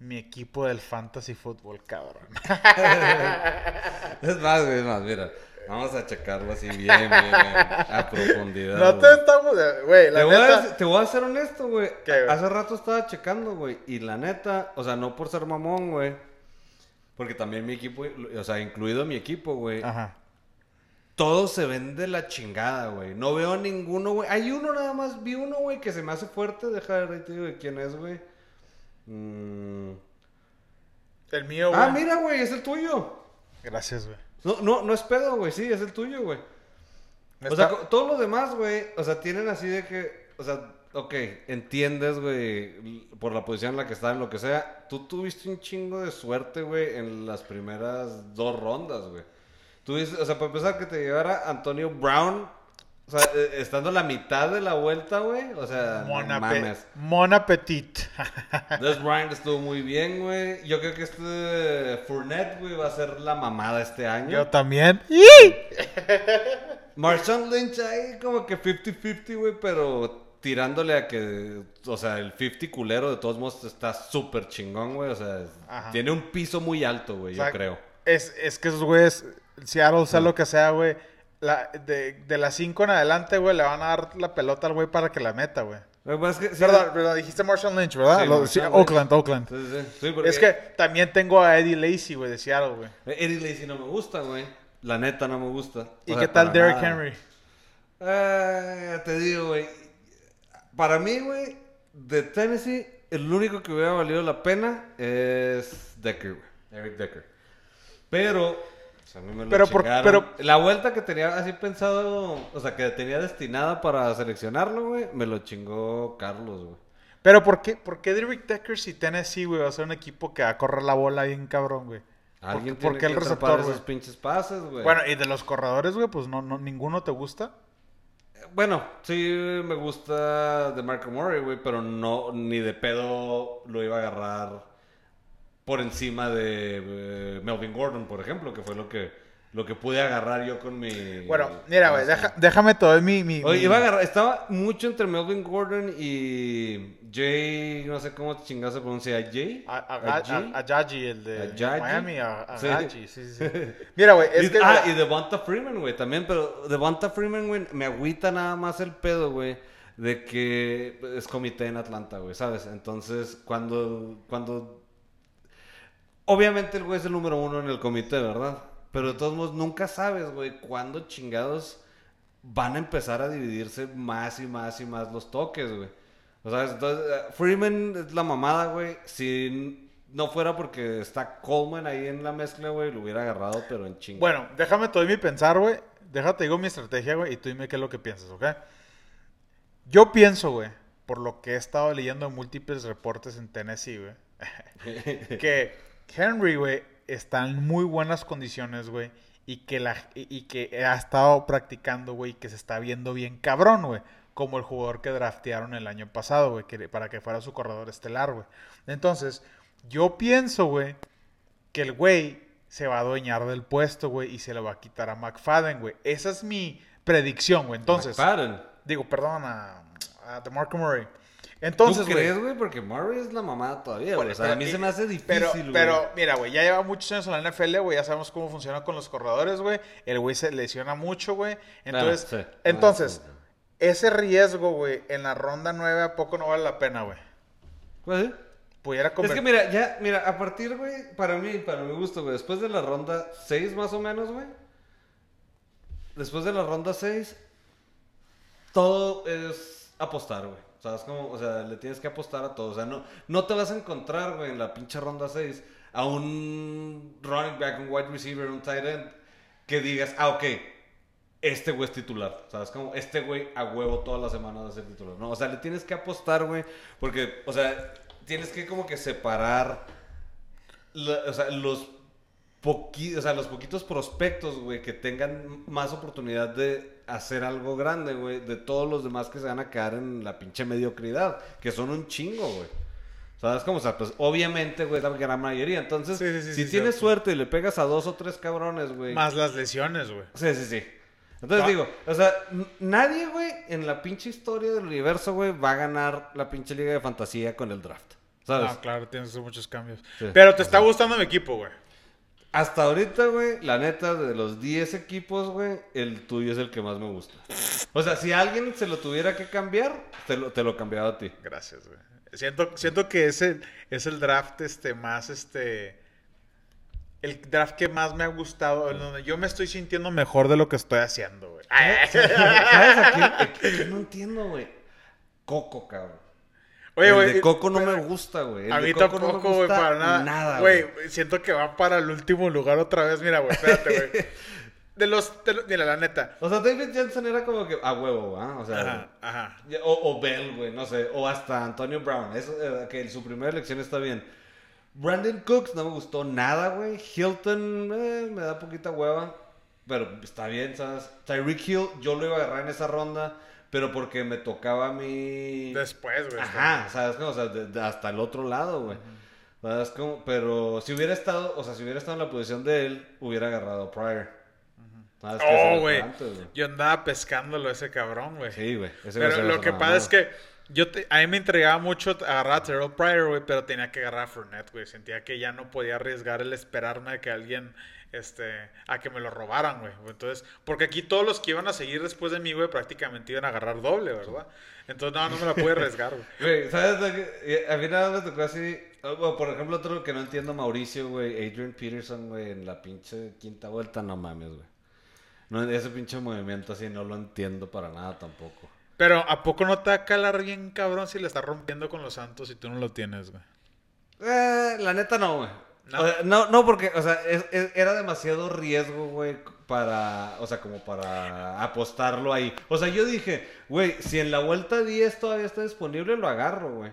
Mi equipo del fantasy fútbol, cabrón. Es más, es más, mira. Vamos a checarlo así bien, bien, a profundidad. No te estamos, güey, la Te voy, a, te voy a ser honesto, güey. Hace rato estaba checando, güey. Y la neta, o sea, no por ser mamón, güey. Porque también mi equipo, o sea, incluido mi equipo, güey. Ajá. Todos se ven de la chingada, güey. No veo ninguno, güey. Hay uno nada más, vi uno, güey, que se me hace fuerte. Deja de ver, te digo de quién es, güey. Mm. El mío, güey. Ah, mira, güey, es el tuyo. Gracias, güey. No, no, no es pedo, güey, sí, es el tuyo, güey. O Está- sea, todos los demás, güey, o sea, tienen así de que, o sea, ok, entiendes, güey, por la posición en la que está, en lo que sea. Tú tuviste un chingo de suerte, güey, en las primeras dos rondas, güey. Tuviste, o sea, para empezar, que te llevara Antonio Brown, o sea, eh, estando la mitad de la vuelta, güey, o sea, Mon, mames. Mon Appetit. Des Bryant estuvo muy bien, güey. Yo creo que este Fournette, güey, va a ser la mamada este año. Yo también. Marshawn Lynch ahí como que 50-50, güey, pero tirándole a que, o sea, el 50 culero de todos modos está súper chingón, güey, o sea, Ajá. tiene un piso muy alto, güey, O sea, yo creo. Es, es que esos güeyes, Seattle, sea lo que sea, güey. La, de, de las 5 en adelante, güey, le van a dar la pelota al güey para que la meta, güey. Es que, sí, Perdón, perdón, dijiste Marshall Lynch, ¿verdad? Sí, Lo- Marshawn sí, Lynch. Oakland, Oakland. porque- Es que también tengo a Eddie Lacy, güey, de Seattle, güey. Eddie Lacy no me gusta, güey. La neta no me gusta. ¿Y qué tal Derrick nada. Henry? Eh, te digo, güey. Para mí, güey, de Tennessee, el único que hubiera valido la pena es Decker, güey. Eric Decker. Pero, pues, a mí me lo Pero por- pero- La vuelta que tenía así pensado, o sea, que tenía destinada para seleccionarlo, güey, me lo chingó Carlos, güey. Pero ¿por qué, por qué Derrick Decker si Tennessee, güey, va a ser un equipo que va a correr la bola bien cabrón, güey? Alguien ¿Por, por tiene qué el que receptor, atrapar güey? esos pinches pases, güey. Bueno, y de los corredores, güey, pues no, no, ninguno te gusta. Bueno, sí me gusta de Marco Murray, güey, pero no, ni de pedo lo iba a agarrar por encima de eh, Melvin Gordon, por ejemplo, que fue lo que lo que pude agarrar yo con mi... Bueno, mira, güey, déjame todo mi... mi, Oye, mi- iba a agarrar, estaba mucho entre Melvin Gordon y Jay, no sé cómo chingado se pronuncia, Jay. A, a, ¿A Jay? a- a Ajayi, el de. Miami, a, a Sí. Sí, sí, sí. Mira, güey, es Y- que... ah, y Devonta Freeman, güey, también, pero Devonta Freeman, güey, me agüita nada más el pedo, güey, de que es comité en Atlanta, güey, ¿sabes? Entonces, cuando, cuando... Obviamente el güey es el número uno en el comité, ¿verdad? Pero de todos modos, nunca sabes, güey, cuándo chingados van a empezar a dividirse más y más y más los toques, güey. O sea, entonces, eh, Freeman es la mamada, güey. Si no fuera porque está Coleman ahí en la mezcla, güey, lo hubiera agarrado, pero en chinga. Bueno, déjame todo mi pensar, güey. Déjate, digo mi estrategia, güey, y tú dime qué es lo que piensas, ¿ok? Yo pienso, güey, por lo que he estado leyendo en múltiples reportes en Tennessee, güey, que Henry, güey, está en muy buenas condiciones, güey, y que la y, que ha estado practicando, güey, y que se está viendo bien cabrón, güey, como el jugador que draftearon el año pasado, güey, para que fuera su corredor estelar, güey. Entonces, yo pienso, güey, que el güey se va a adueñar del puesto, güey, y se lo va a quitar a McFadden, güey. Esa es mi predicción, güey. Entonces, McFadden. digo, perdón, a, a DeMarco Murray. Entonces, ¿Tú crees, güey? Porque Murray es la mamada todavía, güey. Bueno, O sea, a mí se me hace difícil, Pero, mira, güey, ya lleva muchos años en la NFL, güey, ya sabemos cómo funciona con los corredores, güey. El güey se lesiona mucho, güey. Entonces, Ah, sí. entonces, Ah, sí. ese riesgo, güey, en la ronda 9 a poco no vale la pena, güey. Pues, sí. Pudiera Es conver- que mira, ya, mira, a partir, güey, para mí, para mi gusto, güey, después de la ronda 6 más o menos, güey. Después de la ronda 6, todo es apostar, güey. O sea, es como, o sea, le tienes que apostar a todo. O sea, no, no te vas a encontrar, güey, en la pinche ronda 6 a un running back, un wide receiver, un tight end, que digas, ah, ok, este güey es titular. O sea, es como, este güey a huevo todas las semanas va a ser titular. No, o sea, le tienes que apostar, güey, porque, o sea, tienes que como que separar, o sea, los poqui- o sea, los poquitos prospectos, güey, que tengan más oportunidad de hacer algo grande, güey, de todos los demás que se van a quedar en la pinche mediocridad, que son un chingo, güey. ¿Sabes cómo? O sea, pues obviamente, güey, es la gran mayoría. Entonces, Sí, sí, sí, si tienes suerte y le pegas a dos o tres cabrones, güey. Más las lesiones, güey. Sí, sí, sí. Entonces Ah. digo, o sea, nadie, güey, en la pinche historia del universo, güey, va a ganar la pinche liga de fantasía con el draft. ¿Sabes? No, claro, tienes muchos cambios. Pero te está gustando mi equipo, güey. Hasta ahorita, güey, la neta, de los 10 equipos, güey, el tuyo es el que más me gusta. O sea, si alguien se lo tuviera que cambiar, te lo, te lo cambiaba a ti. Gracias, güey. Siento, siento que es el, es el draft este más este. El draft que más me ha gustado, donde yo me estoy sintiendo mejor de lo que estoy haciendo, güey. ¿Sabes a quién, a quién no entiendo, güey? Coco, cabrón. Oye, el güey. de Coco no pero- me gusta, güey. A mí no tampoco, güey, gusta para nada. güey. Güey, siento que va para el último lugar otra vez. Mira, güey, espérate, güey. De los, de los- Mira, la neta. O sea, David Jensen era como que a huevo, ¿ah? O sea, Ajá, ajá. O, o Bell, güey, no sé. O hasta Antonio Brown. Eso, eh, que su primera elección está bien. Brandon Cooks no me gustó nada, güey. Hilton eh, me da poquita hueva. Pero está bien, ¿sabes? Tyreek Hill yo lo iba a agarrar en esa ronda. Pero porque me tocaba a mí... Después, güey. Ajá, ¿sabes? cómo? O sea, de- de hasta el otro lado, güey. ¿Sabes cómo? Pero si hubiera estado, o sea, si hubiera estado en la posición de él, hubiera agarrado a Pryor. ¿Sabes? Que Oh, güey. Yo andaba pescándolo ese cabrón, güey. Sí, güey. Pero lo que pasa es que yo te- a mí me entregaba mucho agarrar a Terrell Pryor, güey, pero tenía que agarrar a Fournette, güey. Sentía que ya no podía arriesgar el esperarme a que alguien, este, a que me lo robaran, güey. Entonces, porque aquí todos los que iban a seguir después de mí, güey, prácticamente iban a agarrar doble, ¿verdad? Entonces, no, no me la pude arriesgar, güey. Güey, ¿sabes? A mí nada más me tocó así. o, por ejemplo, otro que no entiendo, Mauricio, güey. Adrian Peterson, güey, en la pinche quinta vuelta, no mames, güey. No, ese pinche movimiento así no lo entiendo para nada tampoco. Pero, ¿a poco no te va a calar bien, cabrón, si le estás rompiendo con los Santos y tú no lo tienes, güey? Eh, la neta no, güey. No. O sea, No. no, porque, o sea, es- es- era demasiado riesgo, güey, para, o sea, como para apostarlo ahí. O sea, yo dije, güey, si en la vuelta 10 todavía está disponible, lo agarro, güey.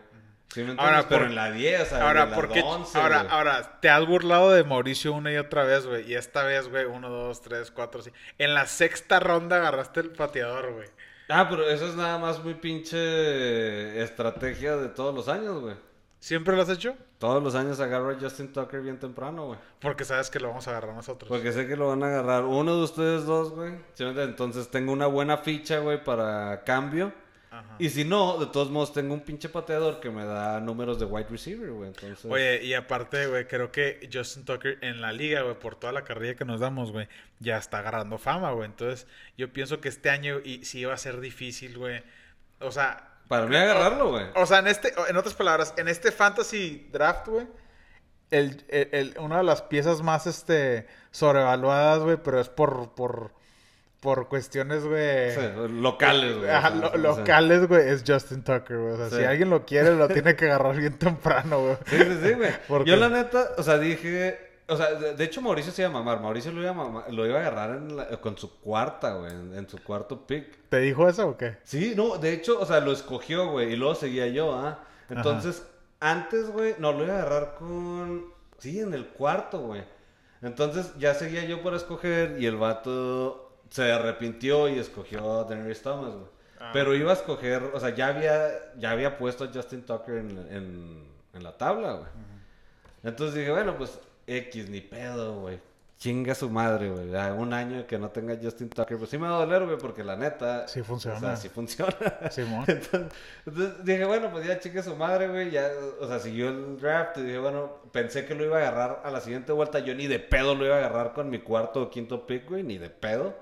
¿Sí me entiendes? Ahora, pero por- en la 10, o sea, Ahora, en la porque 11, ahora, ahora, te has burlado de Mauricio una y otra vez, güey. Y esta vez, güey, uno, dos, tres, cuatro, cinco. En la sexta ronda agarraste el pateador, güey. Ah, pero eso es nada más muy pinche estrategia de todos los años, güey. ¿Siempre lo has hecho? Todos los años agarro a Justin Tucker bien temprano, güey. Porque sabes que lo vamos a agarrar nosotros. Porque sé que lo van a agarrar uno de ustedes dos, güey. Entonces tengo una buena ficha, güey, para cambio. Ajá. Y si no, de todos modos tengo un pinche pateador que me da números de wide receiver, güey. Entonces, Oye, y aparte, güey, creo que Justin Tucker en la liga, güey, por toda la carrilla que nos damos, güey, ya está agarrando fama, güey. Entonces, yo pienso que este año y sí iba a ser difícil, güey. O sea, para mí agarrarlo, güey. o sea, en este, en otras palabras, en este fantasy draft, güey, el, el- el- una de las piezas más, este, sobrevaluadas, güey, pero es por, por, por cuestiones, güey. Sí, locales, güey. Ajá, lo- locales, güey, es Justin Tucker, güey. O sea, Sí. si alguien lo quiere, lo tiene que agarrar bien temprano, güey. Sí, sí, sí, güey. ¿Por Yo la neta, o sea, dije... O sea, de, hecho Mauricio se iba a mamar. Mauricio lo iba a, mamar- lo iba a agarrar en la- con su cuarta, güey. En, en su cuarto pick. ¿Te dijo eso o qué? Sí, no, de hecho, o sea, lo escogió, güey. Y luego seguía yo, ¿ah? Entonces, antes, güey, no, lo iba a agarrar con... Sí, en el cuarto, güey. Entonces, ya seguía yo por escoger y el vato se arrepintió y escogió a Daenerys Thomas, güey. Ah. Pero iba a escoger, o sea, ya había, ya había puesto a Justin Tucker en, en, en la tabla, güey. Entonces dije, bueno, pues X, ni pedo, güey. Chinga su madre, güey. Un año que no tenga Justin Tucker, pues sí me va a doler, güey, porque la neta. Sí funciona. O sea, sí funciona. Simón. Entonces, entonces dije, bueno, pues ya chingue su madre, güey. Ya, o sea, siguió el draft y dije, bueno, pensé que lo iba a agarrar a la siguiente vuelta. Yo ni de pedo lo iba a agarrar con mi cuarto o quinto pick, güey, ni de pedo.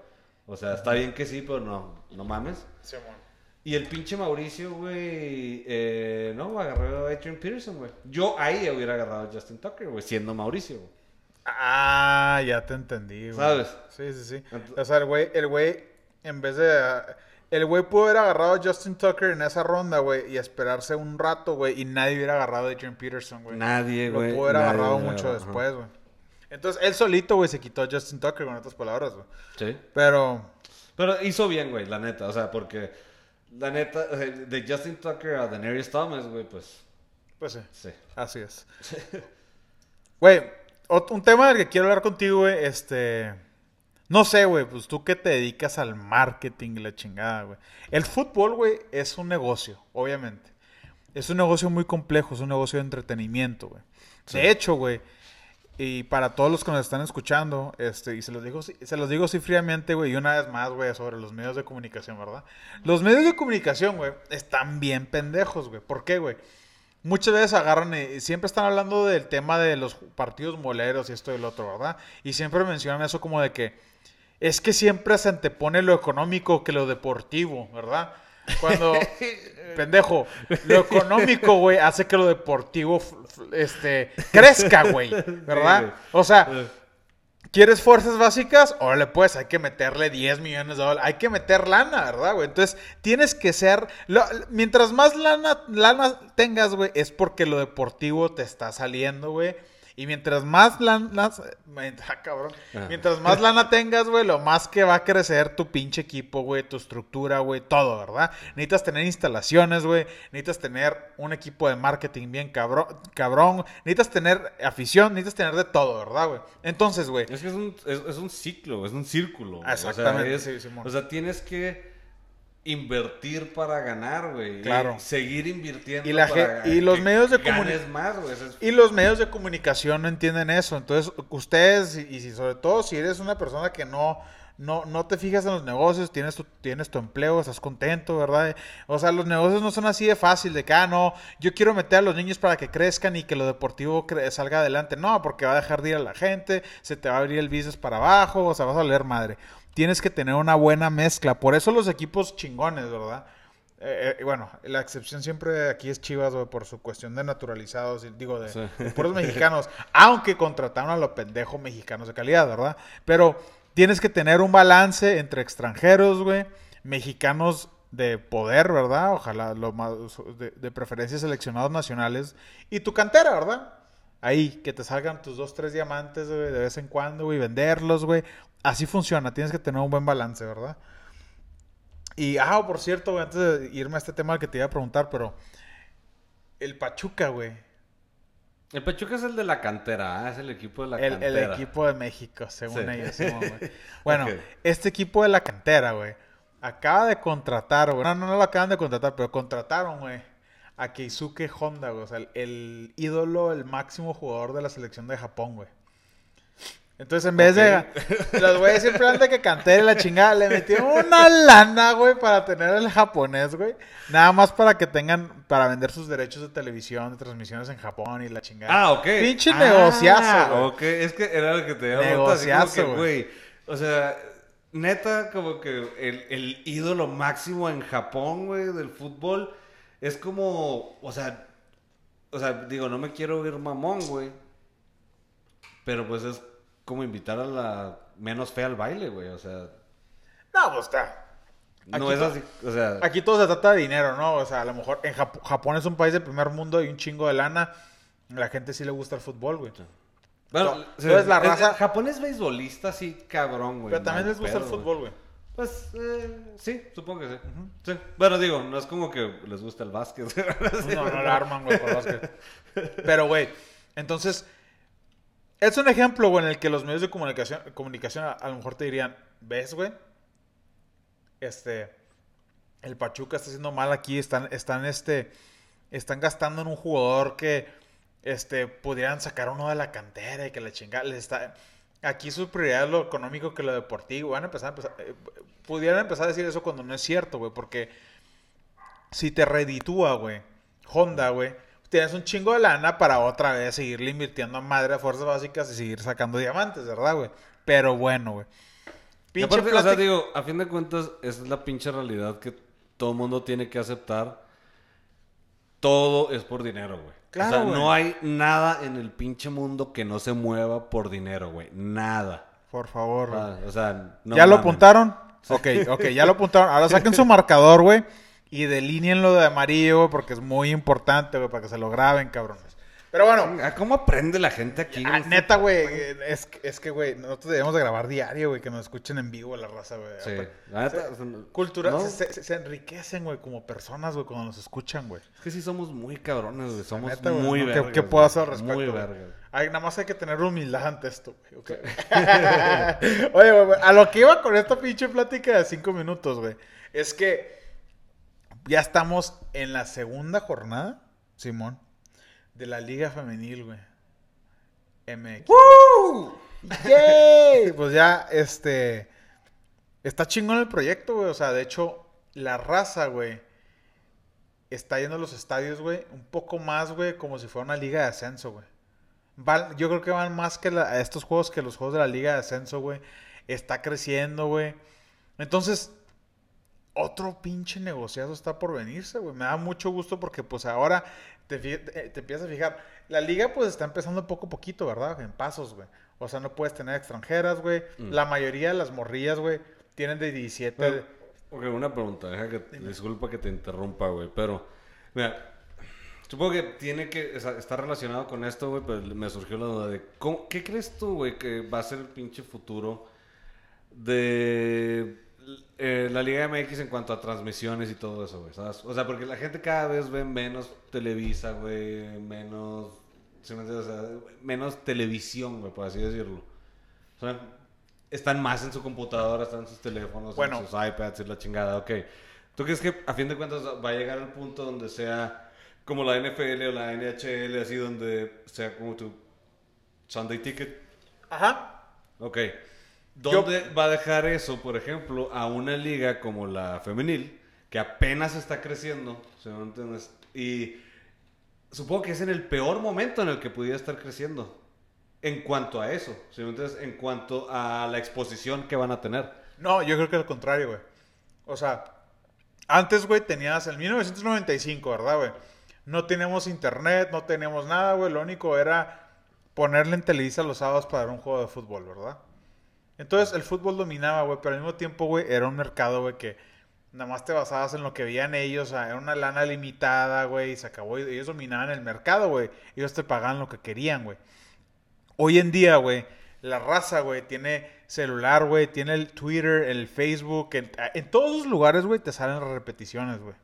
O sea, está bien que sí, pero no, no mames. Simón. Y el pinche Mauricio, güey, eh, no, agarró a Adrian Peterson, güey. Yo ahí hubiera agarrado a Justin Tucker, güey, siendo Mauricio, güey. Ah, ya te entendí, güey. ¿Sabes? Sí, sí, sí. O sea, el güey, el güey, en vez de... El güey pudo haber agarrado a Justin Tucker en esa ronda, güey, y esperarse un rato, güey, y nadie hubiera agarrado a Adrian Peterson, güey. Nadie, Lo güey. pudo haber nadie agarrado mucho después, güey. Entonces, él solito, güey, se quitó a Justin Tucker, con otras palabras, güey. Sí. Pero... Pero hizo bien, güey, la neta. O sea, porque la neta, sea, de Justin Tucker a Daenerys Thomas, güey, pues Pues sí. sí. Así es. Güey, un tema del que quiero hablar contigo, güey, este... No sé, güey, pues tú que te dedicas al marketing y la chingada, güey. El fútbol, güey, es un negocio, obviamente. Es un negocio muy complejo, es un negocio de entretenimiento, güey. De hecho, güey, y para todos los que nos están escuchando, este, y se los digo, se los digo así fríamente, güey, y una vez más, güey, sobre los medios de comunicación, ¿verdad? Los medios de comunicación, güey, están bien pendejos, güey. ¿Por qué, güey? Muchas veces agarran y siempre están hablando del tema de los partidos moleros y esto y el otro, ¿verdad? Y siempre mencionan eso como de que es que siempre se antepone lo económico que lo deportivo, ¿verdad? Cuando, pendejo, lo económico, güey, hace que lo deportivo, este, crezca, güey, ¿verdad? O sea, ¿Quieres fuerzas básicas? Órale, pues, hay que meterle 10 millones de dólares. Hay que meter lana, ¿verdad, güey? Entonces, tienes que ser... lo- mientras más lana, lana tengas, güey, es porque lo deportivo te está saliendo, güey. Y mientras más lana... Ah, cabrón. Ajá. Mientras más lana tengas, güey, lo más que va a crecer tu pinche equipo, güey, tu estructura, güey, todo, ¿verdad? Necesitas tener instalaciones, güey. Necesitas tener un equipo de marketing bien cabrón, cabrón. Necesitas tener afición, necesitas tener de todo, ¿verdad, güey? Entonces, güey, Es que es un, es, es un ciclo, es un círculo. Exactamente, O sea, sí, es- Simón. o sea, tienes que invertir para ganar, güey. Claro. Y seguir invirtiendo Y la para y los medios de ganes comuni- más, güey. Eso es- Y los medios de comunicación no entienden eso. Entonces, ustedes, y, si- sobre todo si eres una persona que no, no, no te fijas en los negocios, tienes tu, tienes tu empleo, estás contento, ¿verdad? O sea, los negocios no son así de fácil, de que, ah, no, yo quiero meter a los niños para que crezcan y que lo deportivo salga adelante. No, porque va a dejar de ir a la gente, se te va a abrir el business para abajo, o sea, vas a leer madre. Tienes que tener una buena mezcla. Por eso los equipos chingones, ¿verdad? Eh, eh, bueno, la excepción siempre aquí es Chivas, güey, por su cuestión de naturalizados, digo, de, Sí. de puros mexicanos, aunque contrataron a los pendejos mexicanos de calidad, ¿verdad? Pero tienes que tener un balance entre extranjeros, güey, mexicanos de poder, ¿verdad? Ojalá lo más, de, de preferencia seleccionados nacionales, y tu cantera, ¿verdad? Ahí, que te salgan tus dos, tres diamantes, güey, de vez en cuando, güey, venderlos, güey. Así funciona, tienes que tener un buen balance, ¿verdad? Y, ah, por cierto, güey, antes de irme a este tema que te iba a preguntar, pero el Pachuca, güey, El Pachuca es el de la cantera, ah, es el equipo de la el, el cantera. equipo de México, según Sí. ellos. Güey. Bueno, este equipo de la cantera, güey, acaba de contratar, güey. No, no, no lo acaban de contratar, pero contrataron, güey, a Keisuke Honda, güey. O sea, el, el ídolo, el máximo jugador de la selección de Japón, güey. Entonces, en vez de. Los güeyes siempre de que canté la chingada, le metieron una lana, güey, para tener el japonés, güey. Nada más para que tengan. Para vender sus derechos de televisión, de transmisiones en Japón y la chingada. Ah, ok. Pinche Ah, negociazo, güey. Ok, es que era lo que te como Negociazo, güey. O sea, neta, como que el, el ídolo máximo en Japón, güey, del fútbol, es como, o sea, o sea, digo, no me quiero oír mamón, güey. Pero pues es como invitar a la menos fea al baile, güey. O sea, No, pues está. no Aquí es así, o sea... Aquí todo se trata de dinero, ¿no? O sea, a lo mejor en Jap- Japón es un país del primer mundo y un chingo de lana. La gente sí le gusta el fútbol, güey. Bueno, No, entonces la raza- Japón es beisbolista, sí, cabrón, güey. Pero también les gusta el fútbol, güey. Pues, eh, sí, supongo que sí. Sí. Bueno, digo, no es como que les gusta el básquet. Sí, No, no la arman, güey, por básquet. Pero, güey, entonces, es un ejemplo, güey, en el que los medios de comunicación, comunicación a, lo mejor te dirían, ¿ves, güey? Este, el Pachuca está haciendo mal aquí, están, están, este, están gastando en un jugador que, este, pudieran sacar uno de la cantera y que la chingada, les está... Aquí su prioridad es lo económico que lo deportivo. Van a empezar a empezar, eh, empezar a decir eso cuando no es cierto, güey, porque si te reditúa, güey, Honda, güey, tienes un chingo de lana para otra vez seguirle invirtiendo a madre a fuerzas básicas y seguir sacando diamantes, ¿verdad, güey? Pero bueno, güey. Pinche aparte, o sea, plática- digo, a fin de cuentas, esa es la pinche realidad que todo mundo tiene que aceptar. Todo es por dinero, güey. Claro, o sea, güey. no hay nada en el pinche mundo que no se mueva por dinero, güey. Nada. Por favor, güey. Ah, o sea, no ¿Ya lo apuntaron? Ok, ok, ya lo apuntaron. Ahora saquen su marcador, güey. Y delineenlo de amarillo, güey, porque es muy importante, güey, para que se lo graben, cabrones. Pero bueno, ¿Cómo aprende la gente aquí? ah, neta, güey, es, que- es que, güey, nosotros debemos de grabar diario, güey, que nos escuchen en vivo la raza, güey. Sí. La neta, o sea, Cultura, no, se, se- se enriquecen, güey, como personas, güey, cuando nos escuchan, güey. Es que sí somos muy cabrones, güey. Somos Neta, muy ¿no? ¿Qué- vergas. ¿Qué, puedo hacer al respecto? Muy güey? vergas. Ay, nada más hay que tener humildad ante esto, güey. Oye, güey, a lo que iba con esta pinche plática de cinco minutos, güey, es que ya estamos en la segunda jornada, Simón, de la Liga Femenil, güey. MX. ¡Yay! Pues ya, este. Está chingón el proyecto, güey. O sea, de hecho, la raza, güey, está yendo a los estadios, güey, un poco más, güey, como si fuera una liga de ascenso, güey. Van- yo creo que van más que la- a estos juegos que los juegos de la liga de ascenso, güey. Está creciendo, güey. Entonces, otro pinche negociazo está por venirse, güey. Me da mucho gusto porque, pues, ahora te, te, empiezas a fijar. La liga, pues, está empezando poco a poquito, ¿verdad? En pasos, güey. O sea, no puedes tener extranjeras, güey. La mayoría de las morrillas, güey, tienen de 17... Pero, ok, una pregunta, deja que, disculpa que te interrumpa, güey, pero, mira, supongo que tiene que estar relacionado con esto, güey, pero me surgió la duda de, ¿cómo- ¿qué crees tú, güey, que va a ser el pinche futuro de eh, la Liga MX en cuanto a transmisiones y todo eso, güey, ¿sabes? O sea, porque la gente cada vez ve menos Televisa, güey, menos, ¿sí me? O sea, menos televisión, güey, por así decirlo. O sea, están más en su computadora, están en sus teléfonos, Bueno. en sus iPads y la chingada, ok. ¿Tú crees que a fin de cuentas va a llegar al punto donde sea como la NFL o la NHL, así donde sea como tu Sunday Ticket? Ajá. Ok. ¿Dónde va a dejar eso, por ejemplo, a una liga como la femenil, que apenas está creciendo? ¿sí me entiendes? Y supongo que es en el peor momento en el que pudiera estar creciendo. En cuanto a eso, ¿sí me entiendes? En cuanto a la exposición que van a tener. No, yo creo que al contrario, güey. O sea, antes, güey, tenías el 1995, ¿verdad, güey? No teníamos internet, no teníamos nada, güey. Lo único era ponerle en Televisa los sábados para ver un juego de fútbol, ¿verdad? Entonces, el fútbol dominaba, güey, pero al mismo tiempo, güey, era un mercado, güey, que nada más te basabas en lo que veían ellos, o sea, era una lana limitada, güey, y se acabó. Y ellos dominaban el mercado, güey. Ellos te pagaban lo que querían, güey. Hoy en día, güey, la raza, güey, tiene celular, güey, tiene el Twitter, el Facebook, en, todos los lugares, güey, te salen las repeticiones, güey.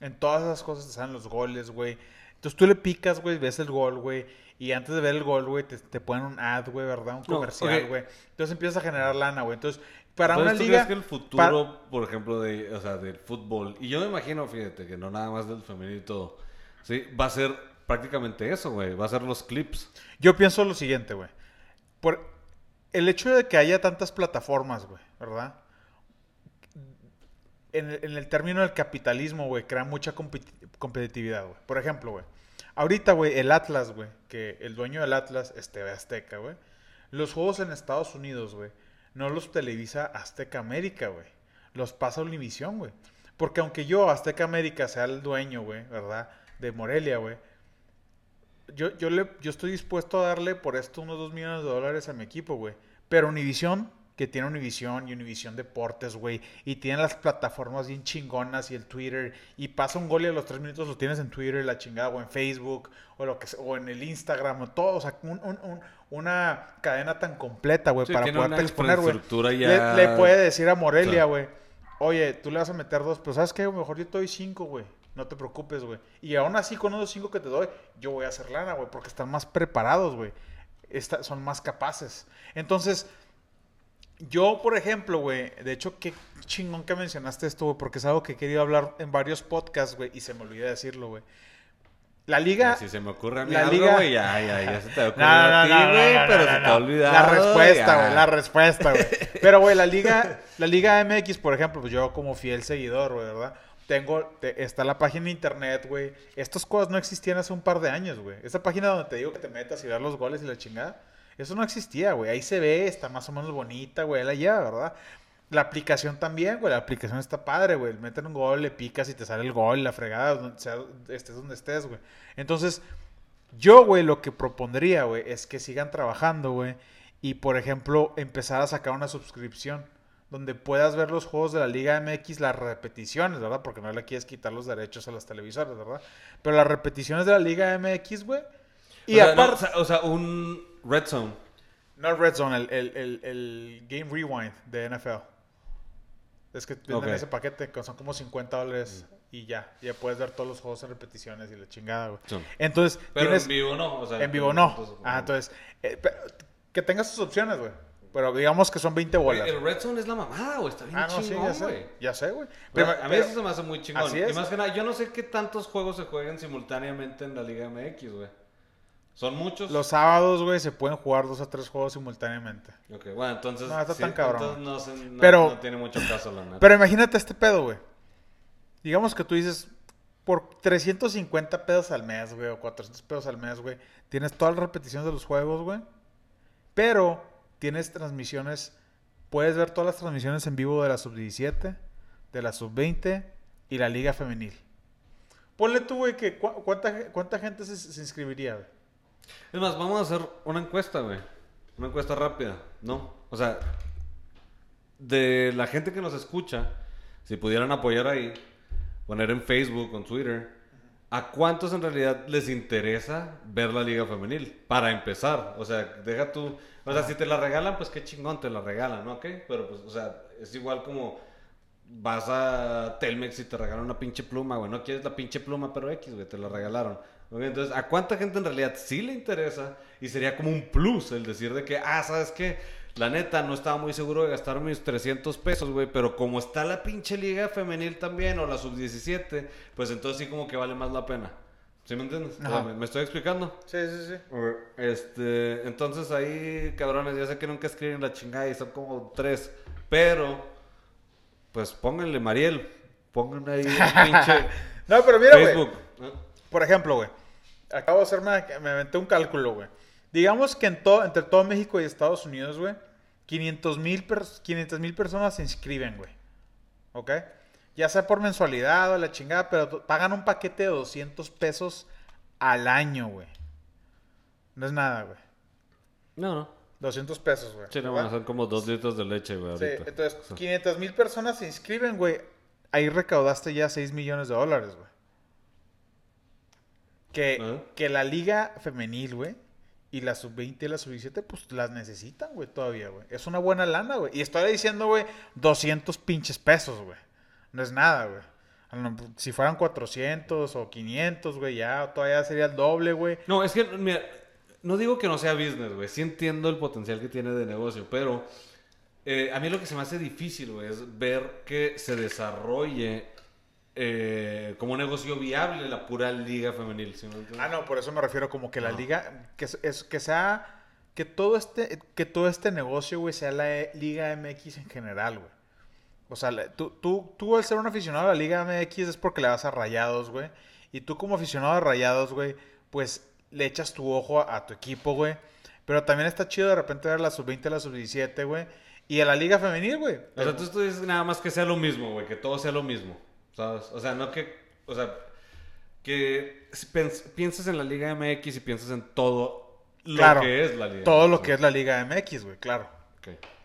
En todas esas cosas te salen los goles, güey. Entonces tú le picas, güey, ves el gol, güey. Y antes de ver el gol, güey, te, te ponen un ad, güey, ¿verdad? Un comercial, güey. Entonces empiezas a generar lana, güey. Entonces, para Entonces, una ¿tú liga... crees que el para- futuro, por ejemplo, de, o sea, del fútbol, y yo me imagino, fíjate, que no nada más del femenino y todo, ¿sí? Va a ser prácticamente eso, güey. Va a ser los clips. Yo pienso lo siguiente, güey. Por el hecho de que haya tantas plataformas, güey, ¿verdad? En el, en el término del capitalismo, güey, crea mucha competi- competitividad, güey. Por ejemplo, güey. Ahorita, güey, el Atlas, güey, que el dueño del Atlas es TV Azteca, güey. Los juegos en Estados Unidos, güey, no los televisa Azteca América, güey. Los pasa Univisión, güey. Porque aunque yo, Azteca América, sea el dueño, güey, ¿verdad? De Morelia, güey. Yo, yo, le, yo estoy dispuesto a darle por esto unos 2 millones de dólares a mi equipo, güey. Pero Univision, que tiene Univision y Univision Deportes, güey. Y tiene las plataformas bien chingonas y el Twitter. Y pasa un gol y a los 3 minutos lo tienes en Twitter, la chingada, o en Facebook, o, lo que, sea, o en el Instagram, o todo. O sea, un- un- un- una cadena tan completa, güey, Sí, para poderte exponer, güey. Le, puede decir a Morelia, Claro. güey. Oye, tú le vas a meter dos, pero ¿sabes qué? Mejor yo te doy cinco, güey. No te preocupes, güey. Y aún así, con esos cinco que te doy, yo voy a hacer lana, güey, porque están más preparados, güey. Son más capaces. Entonces, yo, por ejemplo, güey, de hecho, qué chingón que mencionaste esto, güey, porque es algo que he querido hablar en varios podcasts, güey, y se me olvida decirlo, güey. La liga... Si se me ocurre a mí la algo, liga- güey, ya, ya, ya se te ocurrió No, a ti, no, güey, pero se te ha olvidado. La respuesta, güey, la respuesta, güey. Pero, güey, la liga, la liga MX, por ejemplo, pues yo como fiel seguidor, güey, ¿verdad? Tengo, te- está la página de internet, güey. Estas cosas no existían hace un par de años, güey. Esa página donde te digo que te metas y ver los goles y la chingada. Eso no existía, güey. Ahí se ve, está más o menos bonita, güey, la lleva, ¿verdad? La aplicación también, güey. La aplicación está padre, güey. Meten un gol, le picas y te sale el gol, la fregada, donde sea- estés donde estés, güey. Entonces, yo, güey, lo que propondría, güey, es que sigan trabajando, güey. Y, por ejemplo, empezar a sacar una suscripción donde puedas ver los juegos de la Liga MX, las repeticiones, ¿verdad? Porque no le quieres quitar los derechos a las televisoras, ¿verdad? Pero las repeticiones de la Liga MX, güey. Y o, sea, no, aparte... o sea, un Red Zone. No Red Zone, el, el, el, el Game Rewind de NFL. Es que venden ese paquete, que son como 50 dólares y ya. Ya puedes ver todos los juegos en repeticiones y la chingada, güey. Sí. Entonces, Pero tienes... en vivo no. O sea, En vivo no. entonces, Ah, entonces, eh, que tengas tus opciones, güey. Pero digamos que son 20 Güey, bolas. El Red Zone es la mamada, güey. Está bien Ah, no, sí, chingón, ya sé. güey. Ya sé, güey. Pero Pero- a mí pero- eso se me hace muy chingón. Así es. Y más que nada, yo no sé qué tantos juegos se juegan simultáneamente en la Liga MX, güey. ¿Son muchos? Los sábados, güey, se pueden jugar dos a tres juegos simultáneamente. Ok, bueno, entonces... No, está tan cabrón. Entonces no, Pero- no tiene mucho caso, la neta. Pero imagínate este pedo, güey. Digamos que tú dices, por 350 pesos al mes, güey, o 400 pesos al mes, güey, tienes todas las repeticiones de los juegos, güey. Pero tienes transmisiones, puedes ver todas las transmisiones en vivo de la sub-17, de la sub-20 y la liga femenil. Ponle tú, güey, que cu- cuánta, cuánta gente se, se inscribiría, güey. Es más, vamos a hacer una encuesta, güey. Una encuesta rápida, ¿no? O sea, de la gente que nos escucha, si pudieran apoyar ahí, poner en Facebook, en Twitter, ¿a cuántos en realidad les interesa ver la liga femenil? Para empezar, o sea, deja tú... O sea, si te la regalan, pues qué chingón te la regalan, ¿no? ¿Ok? Pero pues, o sea, es igual como vas a Telmex y te regalan una pinche pluma, güey. No quieres la pinche pluma, pero X, güey, te la regalaron. Entonces, ¿a cuánta gente en realidad sí le interesa? Y sería como un plus el decir de que, ah, ¿sabes qué? La neta, no estaba muy seguro de gastar mis 300 pesos, güey, pero como está la pinche liga femenil también, o la sub-17, pues entonces sí como que vale más la pena. ¿Sí me entiendes? ¿Me, me estoy explicando? Sí, sí, sí. Este, entonces ahí, cabrones, ya sé que nunca escriben la chingada y son como tres, pero, pues pónganle Mariel, pónganle ahí un pinche No, pero mira, güey. Por ejemplo, güey. Acabo de hacerme, me aventé un cálculo, güey. Digamos que en todo, entre todo México y Estados Unidos, güey, 500 mil personas se inscriben, güey. ¿Ok? Ya sea por mensualidad o la chingada, pero pagan un paquete de 200 pesos al año, güey. No es nada, güey. No, no. 200 pesos, güey. Sí, no, a ser como dos litros de leche, güey, Sí, ahorita. entonces 500 mil personas se inscriben, güey. Ahí recaudaste ya 6 millones de dólares, güey. Que, Ajá. que la liga femenil, güey, y la sub-20 y la sub-17, pues las necesitan, güey, todavía, güey. Es una buena lana, güey. Y estoy diciendo, güey, 200 pinches pesos, güey. No es nada, güey. Si fueran 400 o 500, güey, ya todavía sería el doble, güey. No, es que, mira, no digo que no sea business, güey. Sí entiendo el potencial que tiene de negocio, pero eh, a mí lo que se me hace difícil, güey, es ver que se desarrolle eh, como un negocio viable la pura liga femenil. Ah, no, por eso me refiero como que la No. liga, que, es, que sea, que todo este, que todo este negocio, güey, sea la E- Liga MX en general, güey. O sea, tú, tú, tú al ser un aficionado a la Liga MX es porque le vas a Rayados, güey. Y tú como aficionado a Rayados, güey, pues le echas tu ojo a, a tu equipo, güey. Pero también está chido de repente ver la sub-20, la sub-17, güey. Y a la Liga Femenil, güey. O sea, entonces tú dices nada más que sea lo mismo, güey, que todo sea lo mismo, O sea, no que, o sea, que si pienses en la Liga MX y pienses en todo lo Claro, que es la Liga Todo MX, lo que es la Liga MX, güey, claro.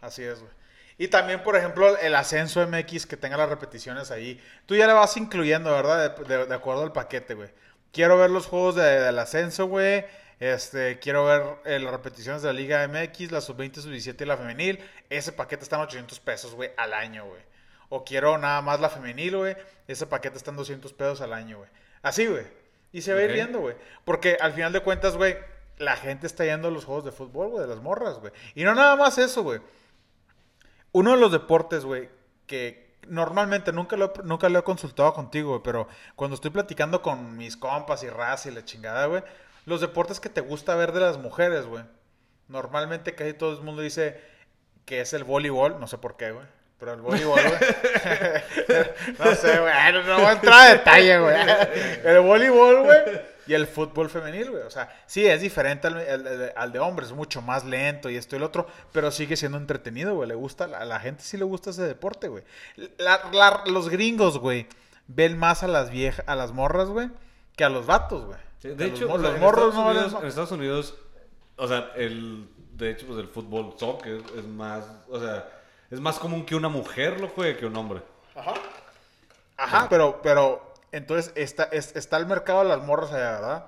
Así es, güey. Y también, por ejemplo, el ascenso MX que tenga las repeticiones ahí. Tú ya le vas incluyendo, ¿verdad? De, de- de acuerdo al paquete, güey. Quiero ver los juegos de- del ascenso, güey. Este, quiero ver eh, las repeticiones de la Liga MX, la sub-20, sub-17 y la femenil. Ese paquete está en 800 pesos, güey, al año, güey. O quiero nada más la femenil, güey. Ese paquete está en 200 pesos al año, güey. Así, güey. Y se va a ir Ok. viendo, güey. Porque al final de cuentas, güey, la gente está yendo a los juegos de fútbol, güey, de las morras, güey. Y no nada más eso, güey. Uno de los deportes, güey, que normalmente nunca lo, he- nunca lo he consultado contigo, güey, pero cuando estoy platicando con mis compas y raza y la chingada, güey, los deportes que te gusta ver de las mujeres, güey. Normalmente casi todo el mundo dice que es el voleibol, no sé por qué, güey. Pero el voleibol, güey. no sé, güey. No, no voy a entrar a detalle, güey. El voleibol, güey. Y el fútbol femenil, güey. O sea, sí, es diferente al, al- de hombres. Es mucho más lento y esto y lo otro. Pero sigue siendo entretenido, güey. Le gusta, a la gente sí le gusta ese deporte, güey. Los gringos, güey, ven más a las viejas, a las morras, güey, que a los vatos, güey. Sí, de hecho, mor- o sea, los morros Estados no Unidos, en Estados Unidos, o sea, el, de hecho, pues el fútbol soccer es más, o sea, es más común que una mujer lo juegue que un hombre. Ajá. Ajá, pero, pero, entonces está, es- está el mercado de las morras allá, ¿verdad?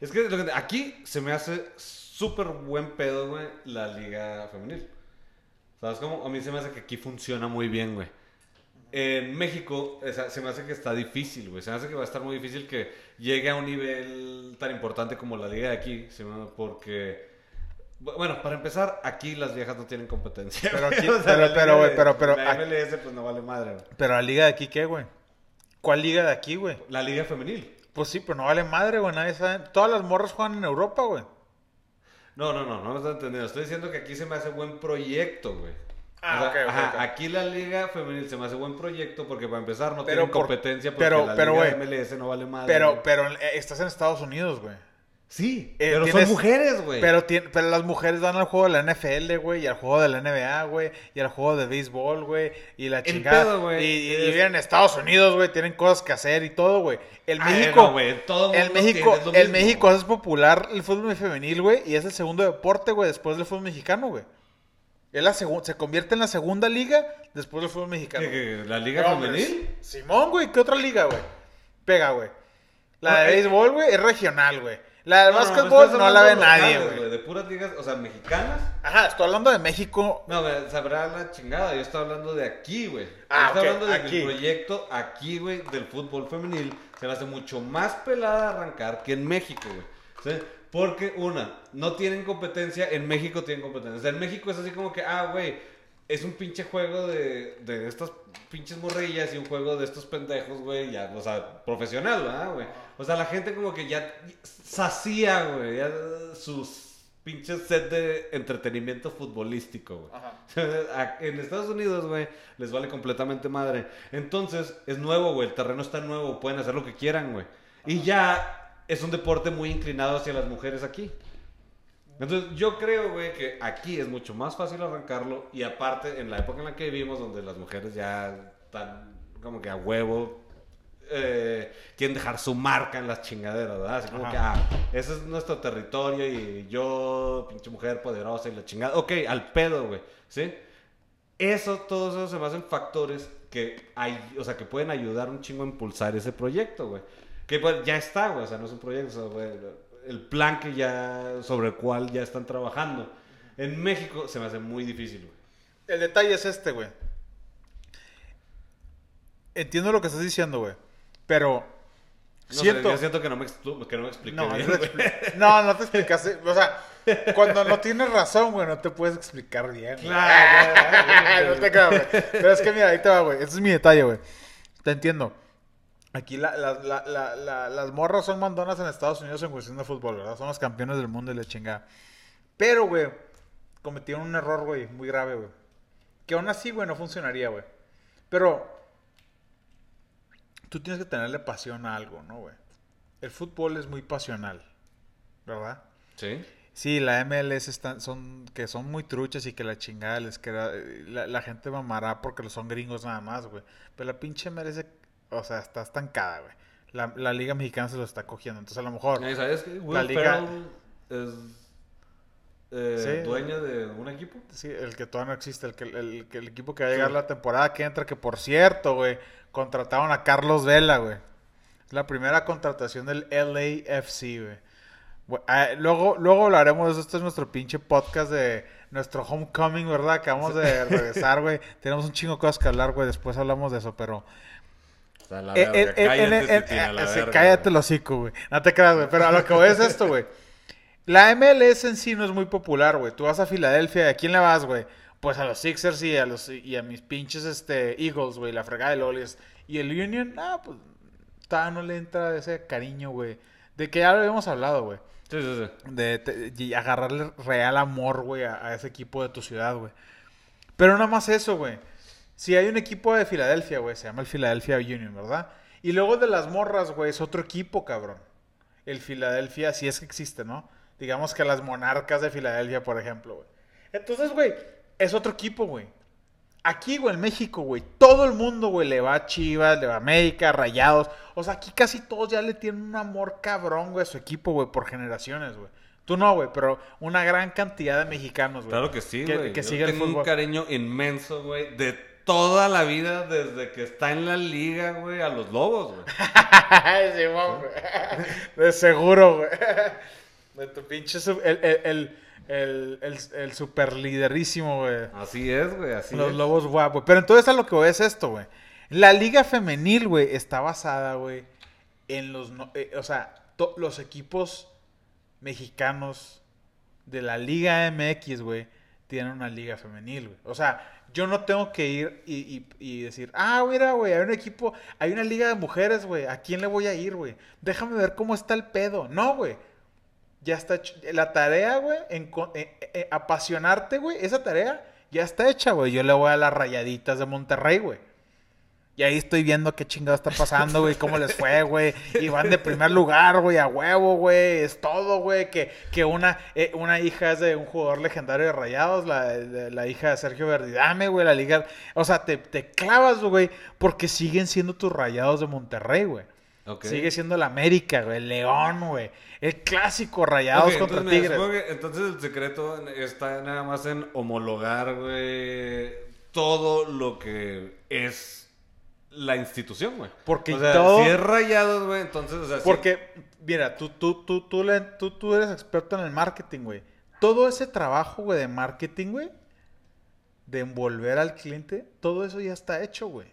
Es que lo que- aquí se me hace súper buen pedo, güey, la liga femenil. ¿Sabes cómo? A mí se me hace que aquí funciona muy bien, güey. En México se me hace que está difícil, güey. Se me hace que va a estar muy difícil que llegue a un nivel tan importante como la liga de aquí. Porque, bueno, para empezar, aquí las viejas no tienen competencia. Pero aquí- O sea, pero- pero, güey, pero- pero La MLS pues no vale madre, güey. Pero la liga de aquí, ¿qué, güey? ¿Cuál liga de aquí, güey? La liga femenil. Pues sí, pero no vale madre, güey. Nadie sabe. Todas las morras juegan en Europa, güey. No, no, no, no me estás entendiendo. Estoy diciendo que aquí se me hace buen proyecto, güey. Ah, O sea, ok, ok, ajá, ok. Aquí la liga femenil se me hace buen proyecto porque para empezar no Pero tienen por- competencia porque pero- la pero, liga güey, MLS no vale madre. Pero, güey. pero eh, estás en Estados Unidos, güey. Sí, eh, pero tienes- son mujeres, güey. Pero, pero las mujeres van al juego de la NFL, güey, y al juego de la NBA, güey, y al juego de béisbol, güey, y la chingada. pedo, güey, y, y- y es- viven en Estados Unidos, güey, tienen cosas que hacer y todo, güey. El Ay, México, no, güey, todo el México, tiene el mismo. México es popular el fútbol femenil, güey, y es el segundo deporte, güey, después del fútbol mexicano, güey. Es la se convierte en la segunda liga después del fútbol mexicano. ¿Qué, qué, la liga femenil? Simón, güey, ¿qué otra liga, güey? Pega, güey. La de eh, béisbol, güey, es regional, güey. La de No, no, básquetbol estás no, la ve nadie, güey. De puras ligas, o sea, mexicanas. Ajá, estoy hablando de México. No, sabrá la chingada. Yo estoy hablando de aquí, güey. Ah, yo estoy hablando de aquí. del proyecto aquí, güey, del fútbol femenil. Se me hace mucho más pelada arrancar que en México, güey. ¿Sí? Porque, una, no tienen competencia. En México tienen competencia. O sea, en México es así como que, ah, güey, es un pinche juego de, de estas pinches morrillas y un juego de estos pendejos, güey. Ya, o sea, profesional, ¿verdad, güey? O sea, la gente como que ya sacía, güey, ya sus pinches set de entretenimiento futbolístico, güey. En Estados Unidos, güey, les vale completamente madre. Entonces, es nuevo, güey. El terreno está nuevo. Pueden hacer lo que quieran, güey. Y ya es un deporte muy inclinado hacia las mujeres aquí. Entonces, yo creo, güey, que aquí es mucho más fácil arrancarlo. Y aparte, en la época en la que vivimos, donde las mujeres ya están como que a huevo, eh, quieren dejar su marca en las chingaderas, ¿verdad? Así como Ajá. que, ah, ese es nuestro territorio y yo, pinche mujer poderosa y la chingada. Ok, al pedo, güey, ¿sí? Eso, todos esos se me hacen factores que hay, o sea, que pueden ayudar un chingo a impulsar ese proyecto, güey. Que pues, ya está, güey, o sea, no es un proyecto, güey, el plan que ya, sobre el cual ya están trabajando. En México se me hace muy difícil, güey. El detalle es este, güey. Entiendo lo que estás diciendo, güey. Pero No siento. yo siento que no me, que no me expliqué No, bien, no, te no, no te explicaste. O sea, cuando no tienes razón, güey, no te puedes explicar bien. Claro, no te güey. Pero es que mira, ahí te va, güey. Ese es mi detalle, güey. Te entiendo. Aquí la- la- la- la- la- las morras son mandonas en Estados Unidos en cuestión de fútbol, ¿verdad? Son los campeones del mundo y la chingada. Pero, güey, cometieron un error, güey, muy grave, güey. Que aún así, güey, no funcionaría, güey. Pero tú tienes que tenerle pasión a algo, ¿no, güey? El fútbol es muy pasional, ¿verdad? Sí. Sí, la MLS están, son, que son muy truchas y que la chingada les queda, la, la gente mamará porque son gringos nada más, güey. Pero la pinche MLS, o sea, está estancada, güey. La, la Liga Mexicana se lo está cogiendo. Entonces, a lo mejor, ¿Y ¿Sabes que Will La liga- es eh, Sí. dueño de un equipo? sí, el que todavía no existe, el, que, el, el equipo que va a llegar la temporada que entra, que por cierto, güey, contrataron a Carlos Vela, güey. Es la primera contratación del LAFC, güey. Ah, luego, luego hablaremos de eso. Este es nuestro pinche podcast de nuestro homecoming, ¿verdad? Acabamos de regresar, güey. Tenemos un chingo de cosas que hablar, güey. Después hablamos de eso, pero... Sea, la verga, eh, cállate, Titina, la verga, el hocico, güey. No te creas, güey. Pero a lo que voy es esto, güey. La MLS en sí no es muy popular, güey. Tú vas a Filadelfia, ¿y a quién le vas, güey? Pues a los Sixers y a los y a mis pinches este Eagles, güey, la fregada de Lolis. Y el Union, ah, pues todavía no le entra ese cariño, güey. De que ya lo habíamos hablado, güey. Sí, sí, sí. De, agarrarle real amor, güey, a, a ese equipo de tu ciudad, güey. Pero nada más eso, güey. Si hay un equipo de Filadelfia, güey, se llama el Philadelphia Union, ¿verdad? Y luego de las morras, güey, es otro equipo, cabrón. El Filadelfia, si es que existe, ¿no? Digamos que las monarcas de Filadelfia, por ejemplo, güey. Entonces, güey, es otro equipo, güey. Aquí, güey, en México, güey, todo el mundo, güey, le va a Chivas, le va a América, Rayados. O sea, aquí casi todos ya le tienen un amor cabrón, güey, a su equipo, güey, por generaciones, güey. Tú no, güey, pero una gran cantidad de mexicanos, güey. Claro que sí, que, güey. que Yo sigue el tengo un cariño inmenso, güey, de toda la vida desde que está en la liga, güey, a los lobos, güey. Güey. De seguro, güey. De tu pinche... su- El, el, el, el, el, el super liderísimo, güey. Así es, güey, así Los es. lobos guapos. Pero entonces a lo que voy es esto, güey. La liga femenil, güey, está basada, güey, en los... no- eh, o sea, to- los equipos mexicanos de la Liga MX, güey, tienen una liga femenil, güey. O sea, yo no tengo que ir y, y- decir, ah, mira, güey, hay un equipo, hay una liga de mujeres, güey, ¿a quién le voy a ir, güey? Déjame ver cómo está el pedo. No, güey. Ya está. La tarea, güey, en- en- apasionarte, güey, esa tarea ya está hecha, güey. Yo le voy a las rayaditas de Monterrey, güey. Y ahí estoy viendo qué chingado está pasando, güey, cómo les fue, güey. Y van de primer lugar, güey, a huevo, güey. Es todo, güey. Que, que una, eh, una hija es de un jugador legendario de Rayados, la, de- la hija de Sergio Verdidame, güey, la liga. O sea, te, te clavas, güey, porque siguen siendo tus Rayados de Monterrey, güey. Sigue siendo el América, güey, el León, güey. El clásico Rayados Ok, contra entonces, Tigres. que entonces el secreto está nada más en homologar, güey, todo lo que es la institución, güey. Porque o sea, todo- si es rayados, güey, entonces, o sea, Porque, mira, tú, tú, tú, tú, le- tú, tú eres experto en el marketing, güey. Todo ese trabajo, güey, de marketing, güey, de envolver al cliente, todo eso ya está hecho, güey.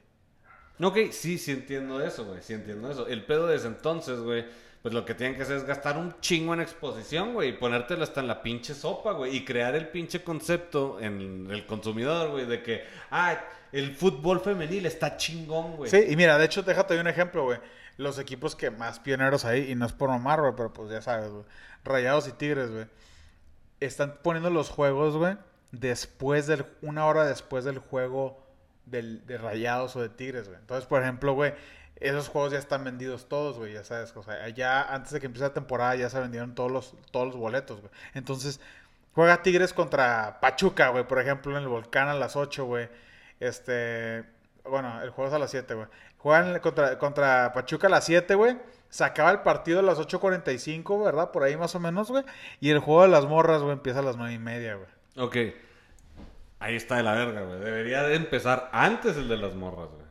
Ok, sí, sí entiendo eso, güey, sí entiendo eso. El pedo desde entonces, güey, pues lo que tienen que hacer es gastar un chingo en exposición, güey, y ponértelo hasta en la pinche sopa, güey, y crear el pinche concepto en el consumidor, güey, de que, ah, el fútbol femenil está chingón, güey. Sí, y mira, de hecho, déjate un ejemplo, güey. Los equipos que más pioneros ahí, y no es por mamar, güey, pero pues ya sabes, güey. Rayados y Tigres, güey. Están poniendo los juegos, güey, después del, una hora después del juego del, de Rayados o de Tigres, güey. Entonces, por ejemplo, güey, esos juegos ya están vendidos todos, güey, ya sabes. O sea, ya antes de que empiece la temporada ya se vendieron todos los, todos los boletos, güey. Entonces, juega Tigres contra Pachuca, güey, por ejemplo, en el Volcán a las 8, güey. Este, bueno, el juego es a las 7, güey. Juegan contra, contra Pachuca a las 7, güey. Se acaba el partido a las 8.45, ¿verdad? Por ahí más o menos, güey. Y el juego de las morras, güey, empieza a las 9 y media, güey. Ok. Ahí está de la verga, güey. Debería de empezar antes el de las morras, güey.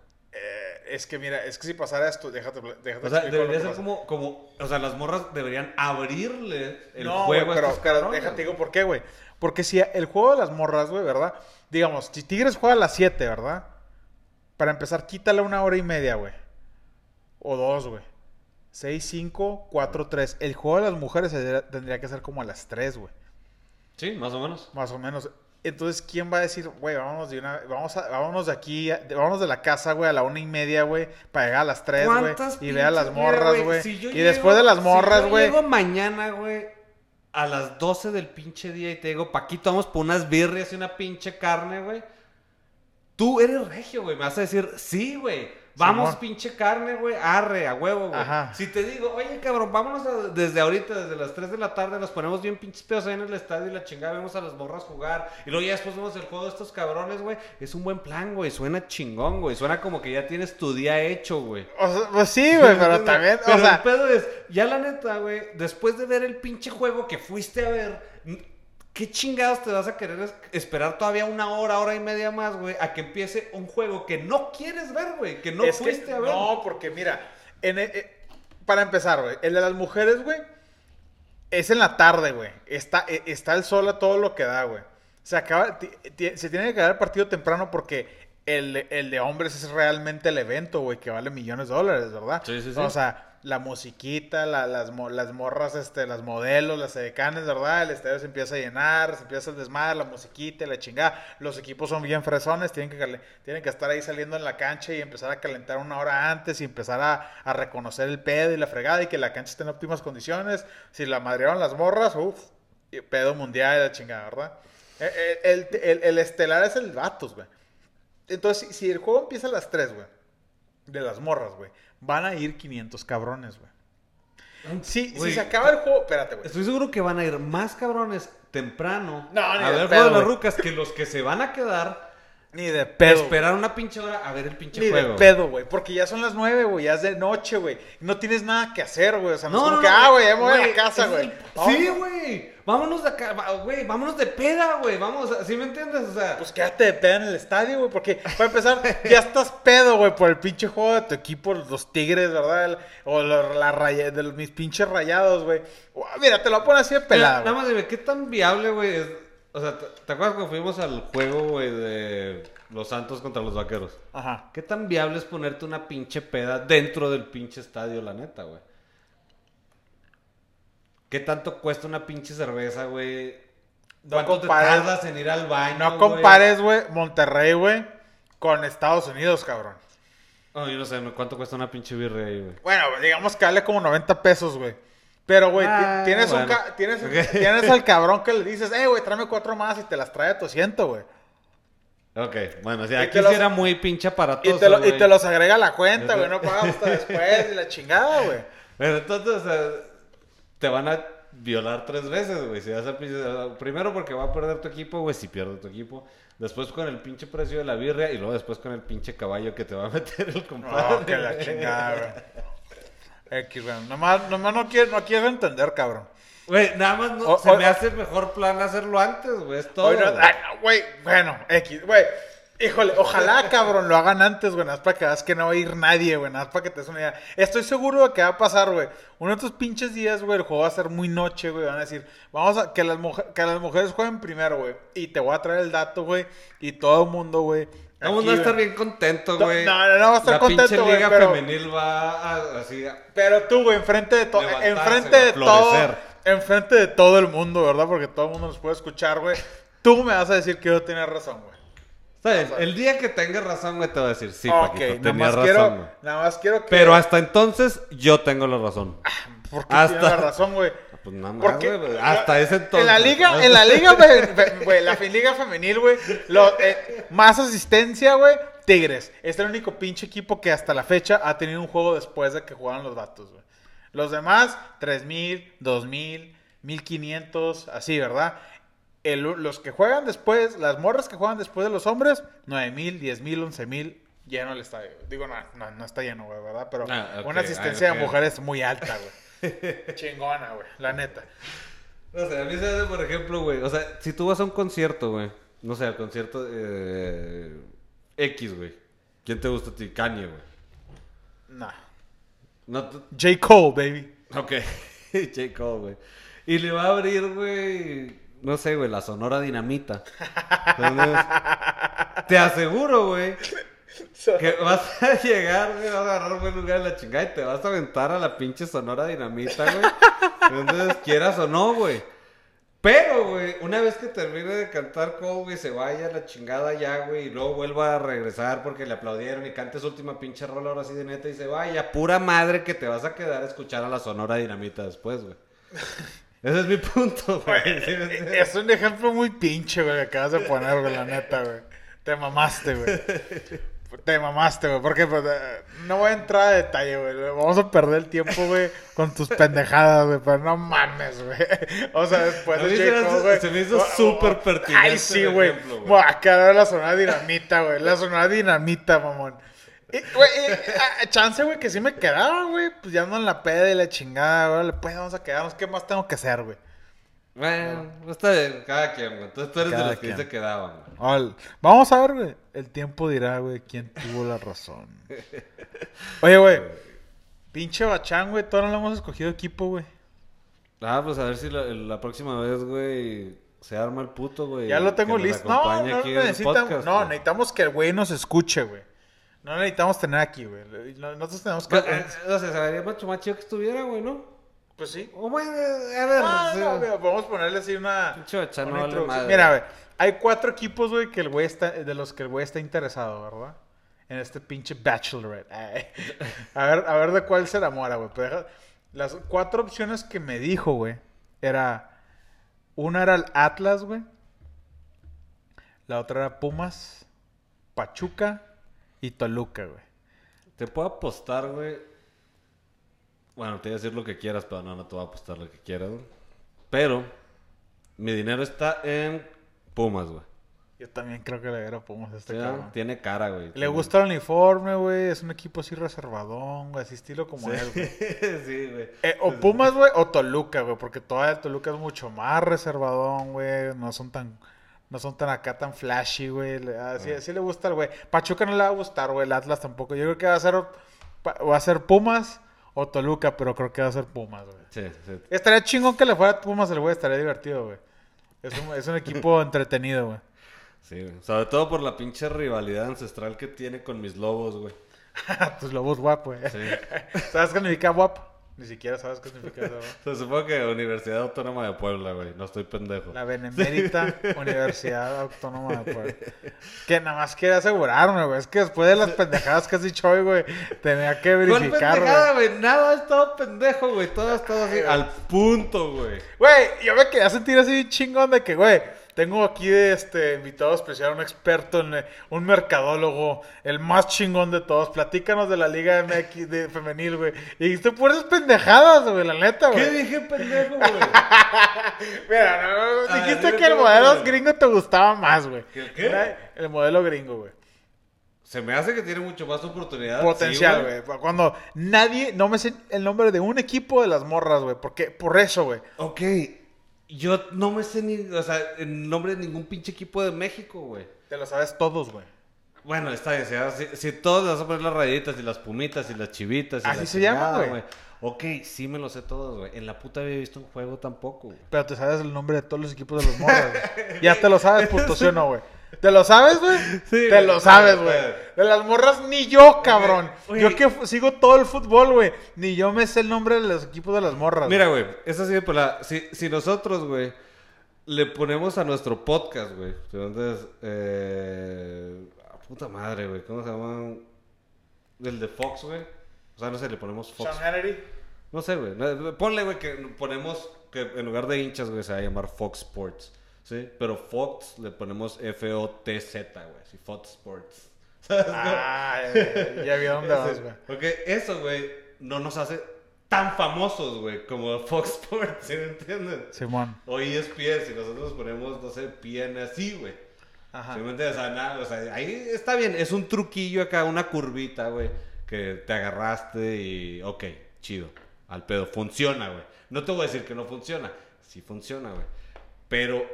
Es que mira, es que si pasara esto, déjate, déjate O sea, debería ser pasa. como, como, o sea, las morras deberían abrirle el no, juego a pero, estos pero cabrones. déjate digo por qué, güey. Porque si el juego de las morras, güey, ¿verdad? Digamos, si Tigres juega a las 7, ¿verdad? Para empezar, quítale una hora y media, güey. O dos, güey. 6, 5, 4, 3. El juego de las mujeres tendría que ser como a las 3, güey. Sí, más o menos. Más o menos. Entonces, ¿quién va a decir, güey, vámonos de una, vamos a, vámonos de aquí, vámonos de la casa, güey, a la una y media, güey, para llegar a las tres, güey, ¿Cuántas y ver a las morras, güey, si yo y llego- después de las si morras, yo güey, llego mañana, güey, a las 12 del pinche día y te digo, Paquito, vamos por unas birrias y una pinche carne, güey. Tú eres regio, güey. Me vas a decir, sí, güey. Vamos, Simón. pinche carne, güey. Arre, a huevo, güey. Ajá. Si te digo, oye, cabrón, vámonos a- desde ahorita, desde las 3 de la tarde, nos ponemos bien pinches pedos ahí en el estadio y la chingada, vemos a las morras jugar. Y luego ya después vemos el juego de estos cabrones, güey. Es un buen plan, güey. Suena chingón, güey. Suena como que ya tienes tu día hecho, güey. o sea, pues sí, güey, pero también, Pero o sea, el pedo es, ya la neta, güey, después de ver el pinche juego que fuiste a ver, ¿qué chingados te vas a querer es- esperar todavía una hora, hora y media más, güey, a que empiece un juego que no quieres ver, güey, que no Es que- fuiste a ver? No, porque mira, en el- eh, para empezar, güey, el de las mujeres, güey, es en la tarde, güey. Está, eh, está el sol a todo lo que da, güey. Se acaba, se tiene que acabar el partido temprano porque el, el de hombres es realmente el evento, güey, que vale millones de dólares, ¿verdad? Sí, sí, sí. O sea, la musiquita, la- las, mo- las morras, este, las modelos, las edecanes, ¿verdad? El estadio se empieza a llenar, se empieza a desmadre, la musiquita, la chingada. Los equipos son bien fresones, tienen que, estar ahí saliendo en la cancha y empezar a calentar una hora antes y empezar a, reconocer el pedo y la fregada y que la cancha esté en óptimas condiciones. Si la madrearon las morras, uff, pedo mundial y la chingada, ¿verdad? Eh, El, el- el- el estelar es el Vatos, güey. Entonces, si, si el juego empieza a las 3, güey, de las morras, güey, van a ir 500 cabrones, güey. Si, si se acaba el juego, espérate, güey. Estoy seguro que van a ir más cabrones temprano No, a de ver pedo, juego de las rucas que los que se van a quedar Ni de pedo. esperar una pinche hora a ver el pinche Ni juego. de pedo, güey. Porque ya son las 9, güey. Ya es de noche, güey. No tienes nada que hacer, güey. O sea, no, es como que, ah, güey, ya me voy a la casa, güey. el- No, Sí, no. güey. Vámonos de acá, güey. Vámonos de peda, güey. Vamos, ¿sí me entiendes? O sea, Pues quédate de pedo en el estadio, güey. Porque, para empezar, ya estás pedo, güey, por el pinche juego de tu equipo, los Tigres, ¿verdad? El- o la, la raya- de los- mis pinches rayados, güey. Mira, te lo voy a poner así de Mira, pelada, nada más dime, ¿qué tan viable, güey? O sea, ¿te, te acuerdas cuando fuimos al juego, güey, de los Santos contra los Vaqueros? Ajá. ¿Qué tan viable es ponerte una pinche peda dentro del pinche estadio, la neta, güey? ¿Qué tanto cuesta una pinche cerveza, güey? No ¿Cuánto te compares- tardas en ir al baño, No compares, güey, Monterrey, güey, con Estados Unidos, cabrón. No, yo no sé, ¿cuánto cuesta una pinche birria ahí, güey? Bueno, digamos que vale como 90 pesos, güey. Pero, güey, Ah, tienes, un ca- tienes, tienes al cabrón que le dices, eh, güey, tráeme cuatro más y te las trae a tu asiento, güey. Ok, bueno, si Y aquí los- sí era muy pinche Y, aparatoso, te lo- y te los agrega a la cuenta, güey, no pagas hasta después y la chingada, güey. Pero entonces, o sea, te van a violar tres veces, güey. Si vas pinche- Primero porque va a perder tu equipo, güey, si pierde tu equipo. Después con el pinche precio de la birria y luego después con el pinche caballo que te va a meter el compadre. No, que la chingada, güey. X, güey. Nomás, nomás no quiero, no quiero entender, cabrón. Güey, nada más no, O- se o- me hace mejor plan hacerlo antes, güey. Es todo. Güey. no, bueno, X, güey. Híjole, ojalá, cabrón, lo hagan antes, güey. Nada más para que veas que no va a ir nadie, güey. Nada más para que te des una idea. Estoy seguro de que va a pasar, güey. Uno de estos pinches días, güey, el juego va a ser muy noche, güey. Van a decir, vamos a que las, que las mujeres jueguen primero, güey. Y te voy a traer el dato, güey. Y todo el mundo, güey. Todo el mundo aquí, va a estar bien contento, güey. no, no, no va a estar La contento, pinche liga pero- femenil va a, así. a- Pero tú, güey, enfrente de todo, enfrente de todo, enfrente de todo el mundo, ¿verdad? Porque todo el mundo nos puede escuchar, güey. Tú me vas a decir que yo tenía razón, güey. Bien, el día que tengas razón, güey, te va a decir, sí, ok, Paquito, más razón, quiero, nada más quiero que... Pero hasta entonces, yo tengo la razón. Porque hasta- tiene razón, güey. Pues nada más, Porque güey, hasta ese entonces. En la liga, en la liga, güey, la fin- liga femenil, güey, eh, más asistencia, güey, Tigres. Es el único pinche equipo que hasta la fecha ha tenido un juego después de que jugaron los vatos, güey. Los demás, 3000, 2000, 1500, así, ¿verdad? El- los que juegan después, las morras que juegan después de los hombres, 9000, 10000, 11000, lleno el estadio. Digo, no, no, no está lleno, güey, ¿verdad? Pero Ah, una asistencia ah, ok. de mujeres muy alta, güey. Chingona, güey, la neta. No sé, a mí se hace, por ejemplo, güey. O sea, si tú vas a un concierto, güey. No sé, al concierto eh, X, güey. ¿Quién te gusta a ti? Kanye, güey. Nah. No, J. Cole, baby. Ok. J. Cole, güey. Y le va a abrir, güey. No sé, güey, la Sonora Dinamita. Entonces, te aseguro, güey, que vas a llegar, güey, vas a agarrar un buen lugar en la chingada y te vas a aventar a la pinche Sonora Dinamita, güey. Entonces, quieras o no, güey. Pero, güey, una vez que termine de cantar Cole, güey, se vaya a la chingada ya, güey, y luego vuelva a regresar porque le aplaudieron y cante su última pinche rola ahora sí de neta y se vaya. Pura madre que te vas a quedar a escuchar a la Sonora Dinamita después, güey. Ese es mi punto, güey. Es un ejemplo muy pinche, güey, que acabas de poner, güey, la neta, güey. Te mamaste, güey. Te mamaste, güey. Porque pues, eh, no voy a entrar a detalle, güey. Vamos a perder el tiempo, güey, con tus pendejadas, güey. Pero no mames, güey. O sea, después de mí se me J. Cole, hace- güey. se me hizo o- o- súper o- pertinente Ay, sí, güey. cara la zona dinamita, güey. La zona dinamita, mamón. Y, güey, y, a- a chance, güey, que sí me quedaba, güey. Pues ya no en la peda y la chingada, güey. Pues vamos a quedarnos. ¿Qué más tengo que hacer, güey? Bueno, está bien, cada quien, güey. Entonces tú eres Cada de los que quien. se quedaban, güey. Vamos a ver, güey. El tiempo dirá, güey, quién tuvo la razón. Oye, güey. Pinche Bachán, güey. Todavía no le hemos escogido equipo, güey. Ah, pues a ver si la, la próxima vez, güey, se arma el puto, güey. Ya lo tengo listo. No, no necesitamos. podcast, no, güey. necesitamos que el güey nos escuche, güey. No necesitamos tener aquí, güey. No- Nosotros tenemos que. Eh, eh, O sea, se vería mucho más chido que estuviera, güey, ¿no? Pues sí. O bueno, a ver, Ah, sí, no, güey. mira, podemos ponerle así una. Pinche Bachán, una no vale. Mira, güey. Hay cuatro equipos, güey, que el güey está, de los que el güey está interesado, ¿verdad? En este pinche Bachelorette. Ay. A ver, a ver de cuál se enamora, güey. Las cuatro opciones que me dijo, güey, era. Una era el Atlas, güey. La otra era Pumas, Pachuca y Toluca, güey. Te puedo apostar, güey. Bueno, te voy a decir lo que quieras, pero no, no te voy a apostar lo que quieras, güey. Pero, mi dinero está en Pumas, güey. Yo también creo que le era Pumas a este Sí, cabrón. Tiene cara, güey. Le Tiene- gusta el uniforme, güey. Es un equipo así reservadón, güey. Así estilo como él, güey. sí, güey. Eh, o Pumas, güey, o Toluca, güey. Porque todavía Toluca es mucho más reservadón, güey. No son tan... No son tan acá, tan flashy, güey. Así, así le gusta al güey. Pachuca no le va a gustar, güey. El Atlas tampoco. Yo creo que va a ser... Va a ser Pumas o Toluca, pero creo que va a ser Pumas, güey. Sí, sí. Estaría chingón que le fuera a Pumas el güey. Estaría divertido, güey. Es un, es un equipo entretenido, güey. Sí, güey. Sobre todo por la pinche rivalidad ancestral que tiene con mis lobos, güey. Tus lobos guapo, güey. Sí. ¿Sabes qué significa WAP? Ni siquiera sabes qué significa eso. Se supongo que Universidad Autónoma de Puebla, güey. No estoy pendejo. La Benemérita Universidad Autónoma de Puebla. Que nada más quiere asegurarme, güey. Es que después de las pendejadas que has dicho hoy, güey, tenía que ¿Cuál verificar, güey. güey? Nada ha estado pendejo, güey. Todo ha estado así al punto, güey. Güey, yo me quería sentir así chingón de que, güey, tengo aquí de este invitado especial, un experto, en, un mercadólogo, el más chingón de todos. Platícanos de la Liga MX de femenil, güey. Y dijiste puras pendejadas, güey, la neta, güey. ¿Qué dije pendejo, güey? Mira, no, dijiste que el modelo gringo te gustaba más, güey. ¿Qué- qué? El modelo gringo, güey. Se me hace que tiene mucho más oportunidad. Potencial, sí, güey. Cuando nadie, no me sé el nombre de un equipo de las morras, güey. Porque, por eso, güey. Ok. Yo no me sé ni, o sea, el nombre de ningún pinche equipo de México, güey. Te lo sabes todos, güey. Bueno, está bien, si, si, todos le vas a poner las rayitas y las pumitas y las chivitas y Así la se llama, güey. Ok, sí me lo sé todos, güey. En la puta había visto un juego tampoco, güey. Pero te sabes el nombre de todos los equipos de los morras, güey. Ya te lo sabes, puto, ¿sí o no, güey? ¿Te lo sabes, güey? Sí, te lo sabes, güey. De las morras ni yo, cabrón. Yo que sigo todo el fútbol, güey. Ni yo me sé el nombre de los equipos de las morras. Mira, güey, es así de pelada. Si, si nosotros, güey, le ponemos a nuestro podcast, güey. Entonces, eh. a puta madre, güey. ¿Cómo se llama? El de Fox, güey. O sea, no sé, le ponemos. Fox. Sean Hannity. No sé, güey. Ponle, güey, que ponemos que en lugar de hinchas, güey, se va a llamar Fox Sports. ¿Sí? Pero Fox le ponemos F-O-T-Z, güey. Así, Fox Sports. ¿Sabes? Ah, ya, ya vi dónde vas, güey. Porque eso, güey, no nos hace tan famosos, güey, como Fox Sports, ¿sí me entienden? Simón. O ESPN, si nosotros ponemos, no sé, PN así, güey. Ajá. ¿Sí me entiendes? O sea, nada, o sea, ahí está bien, es un truquillo acá, una curvita, güey, que te agarraste y, ok, chido, al pedo, funciona, güey. No te voy a decir que no funciona, sí funciona, güey. Pero,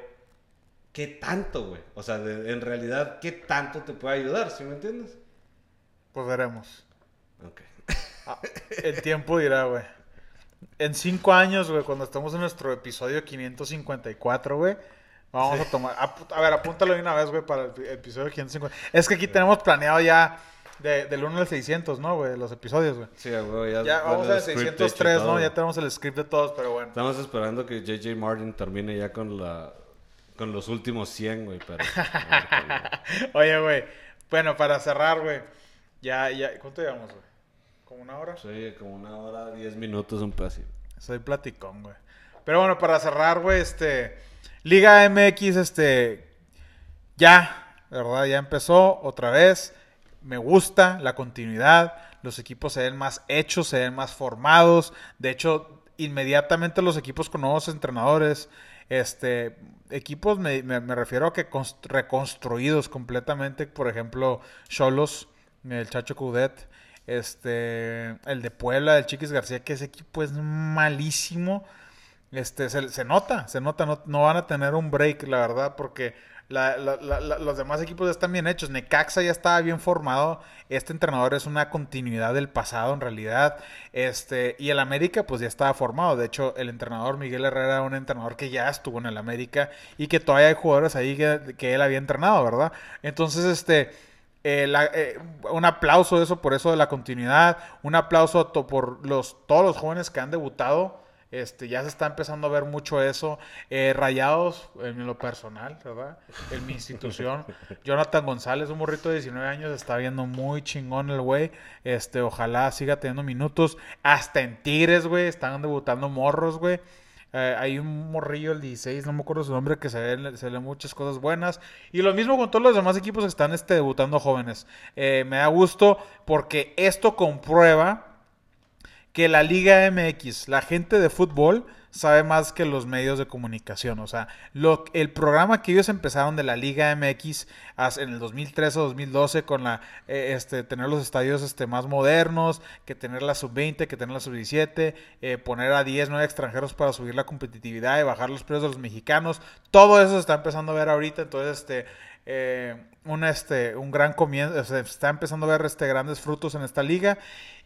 ¿qué tanto, güey? O sea, de- en realidad, ¿qué tanto te puede ayudar, ¿sí me entiendes? Pues veremos. Ok. Ah, el tiempo dirá, güey. En cinco años, güey, cuando estemos en nuestro episodio 554, güey, vamos a tomar. A, ver, apúntalo de una vez, güey, para el episodio 550. Es que aquí tenemos planeado ya De, del 1 al 600, ¿no, güey? Los episodios, güey. Sí, güey, ya, Ya vamos al el script hecho y 603, ¿no? todo. Ya tenemos el script de todos, pero bueno. Estamos esperando que JJ Martin termine ya con la con los últimos 100, güey, pero Oye, güey. Bueno, para cerrar, güey. Ya, ya. ¿Cuánto llevamos, güey? ¿Como una hora? Sí, como una hora, 10 minutos, un pedacito. Soy platicón, güey. Pero bueno, para cerrar, güey, este. Liga MX, este. Ya, ¿verdad? Ya empezó otra vez. Me gusta la continuidad. Los equipos se ven más hechos, se ven más formados. De hecho, inmediatamente los equipos con nuevos entrenadores. Este. Equipos, me, me- refiero a que cons- reconstruidos completamente. Por ejemplo, Cholos, el Chacho Coudet. Este, el de Puebla, el Chiquis García, que ese equipo es malísimo. Este, se, se nota, se nota, no, no van a tener un break, la verdad, porque la- la- la- los demás equipos ya están bien hechos. Necaxa ya estaba bien formado. Este entrenador es una continuidad del pasado, en realidad. Este, y el América, pues ya estaba formado. De hecho, el entrenador Miguel Herrera era un entrenador que ya estuvo en el América y que todavía hay jugadores ahí que, él había entrenado, ¿verdad? Entonces, este. Eh, la- eh, un aplauso eso por eso de la continuidad un aplauso por los todos los jóvenes que han debutado este ya se está empezando a ver mucho eso. Eh, rayados en lo personal verdad en mi institución Jonathan González un morrito de 19 años está viendo muy chingón el güey. Este ojalá siga teniendo minutos. Hasta en Tigres güey están debutando morros güey. Eh, hay un morrillo, el 16, no me acuerdo su nombre, que se se le muchas cosas buenas. Y lo mismo con todos los demás equipos que están este, debutando jóvenes. Eh, me da gusto porque esto comprueba que la Liga MX, la gente de fútbol, sabe más que los medios de comunicación. O sea, el programa que ellos empezaron de la Liga MX en el 2013 o 2012 con la, eh, este, tener los estadios este, más modernos, que tener la sub-20, que tener la sub-17, eh, poner a 10, 9 extranjeros para subir la competitividad y bajar los precios de los mexicanos. Todo eso se está empezando a ver ahorita. Entonces, este... eh, un, este, un gran comienzo, se está empezando a ver grandes frutos en esta liga.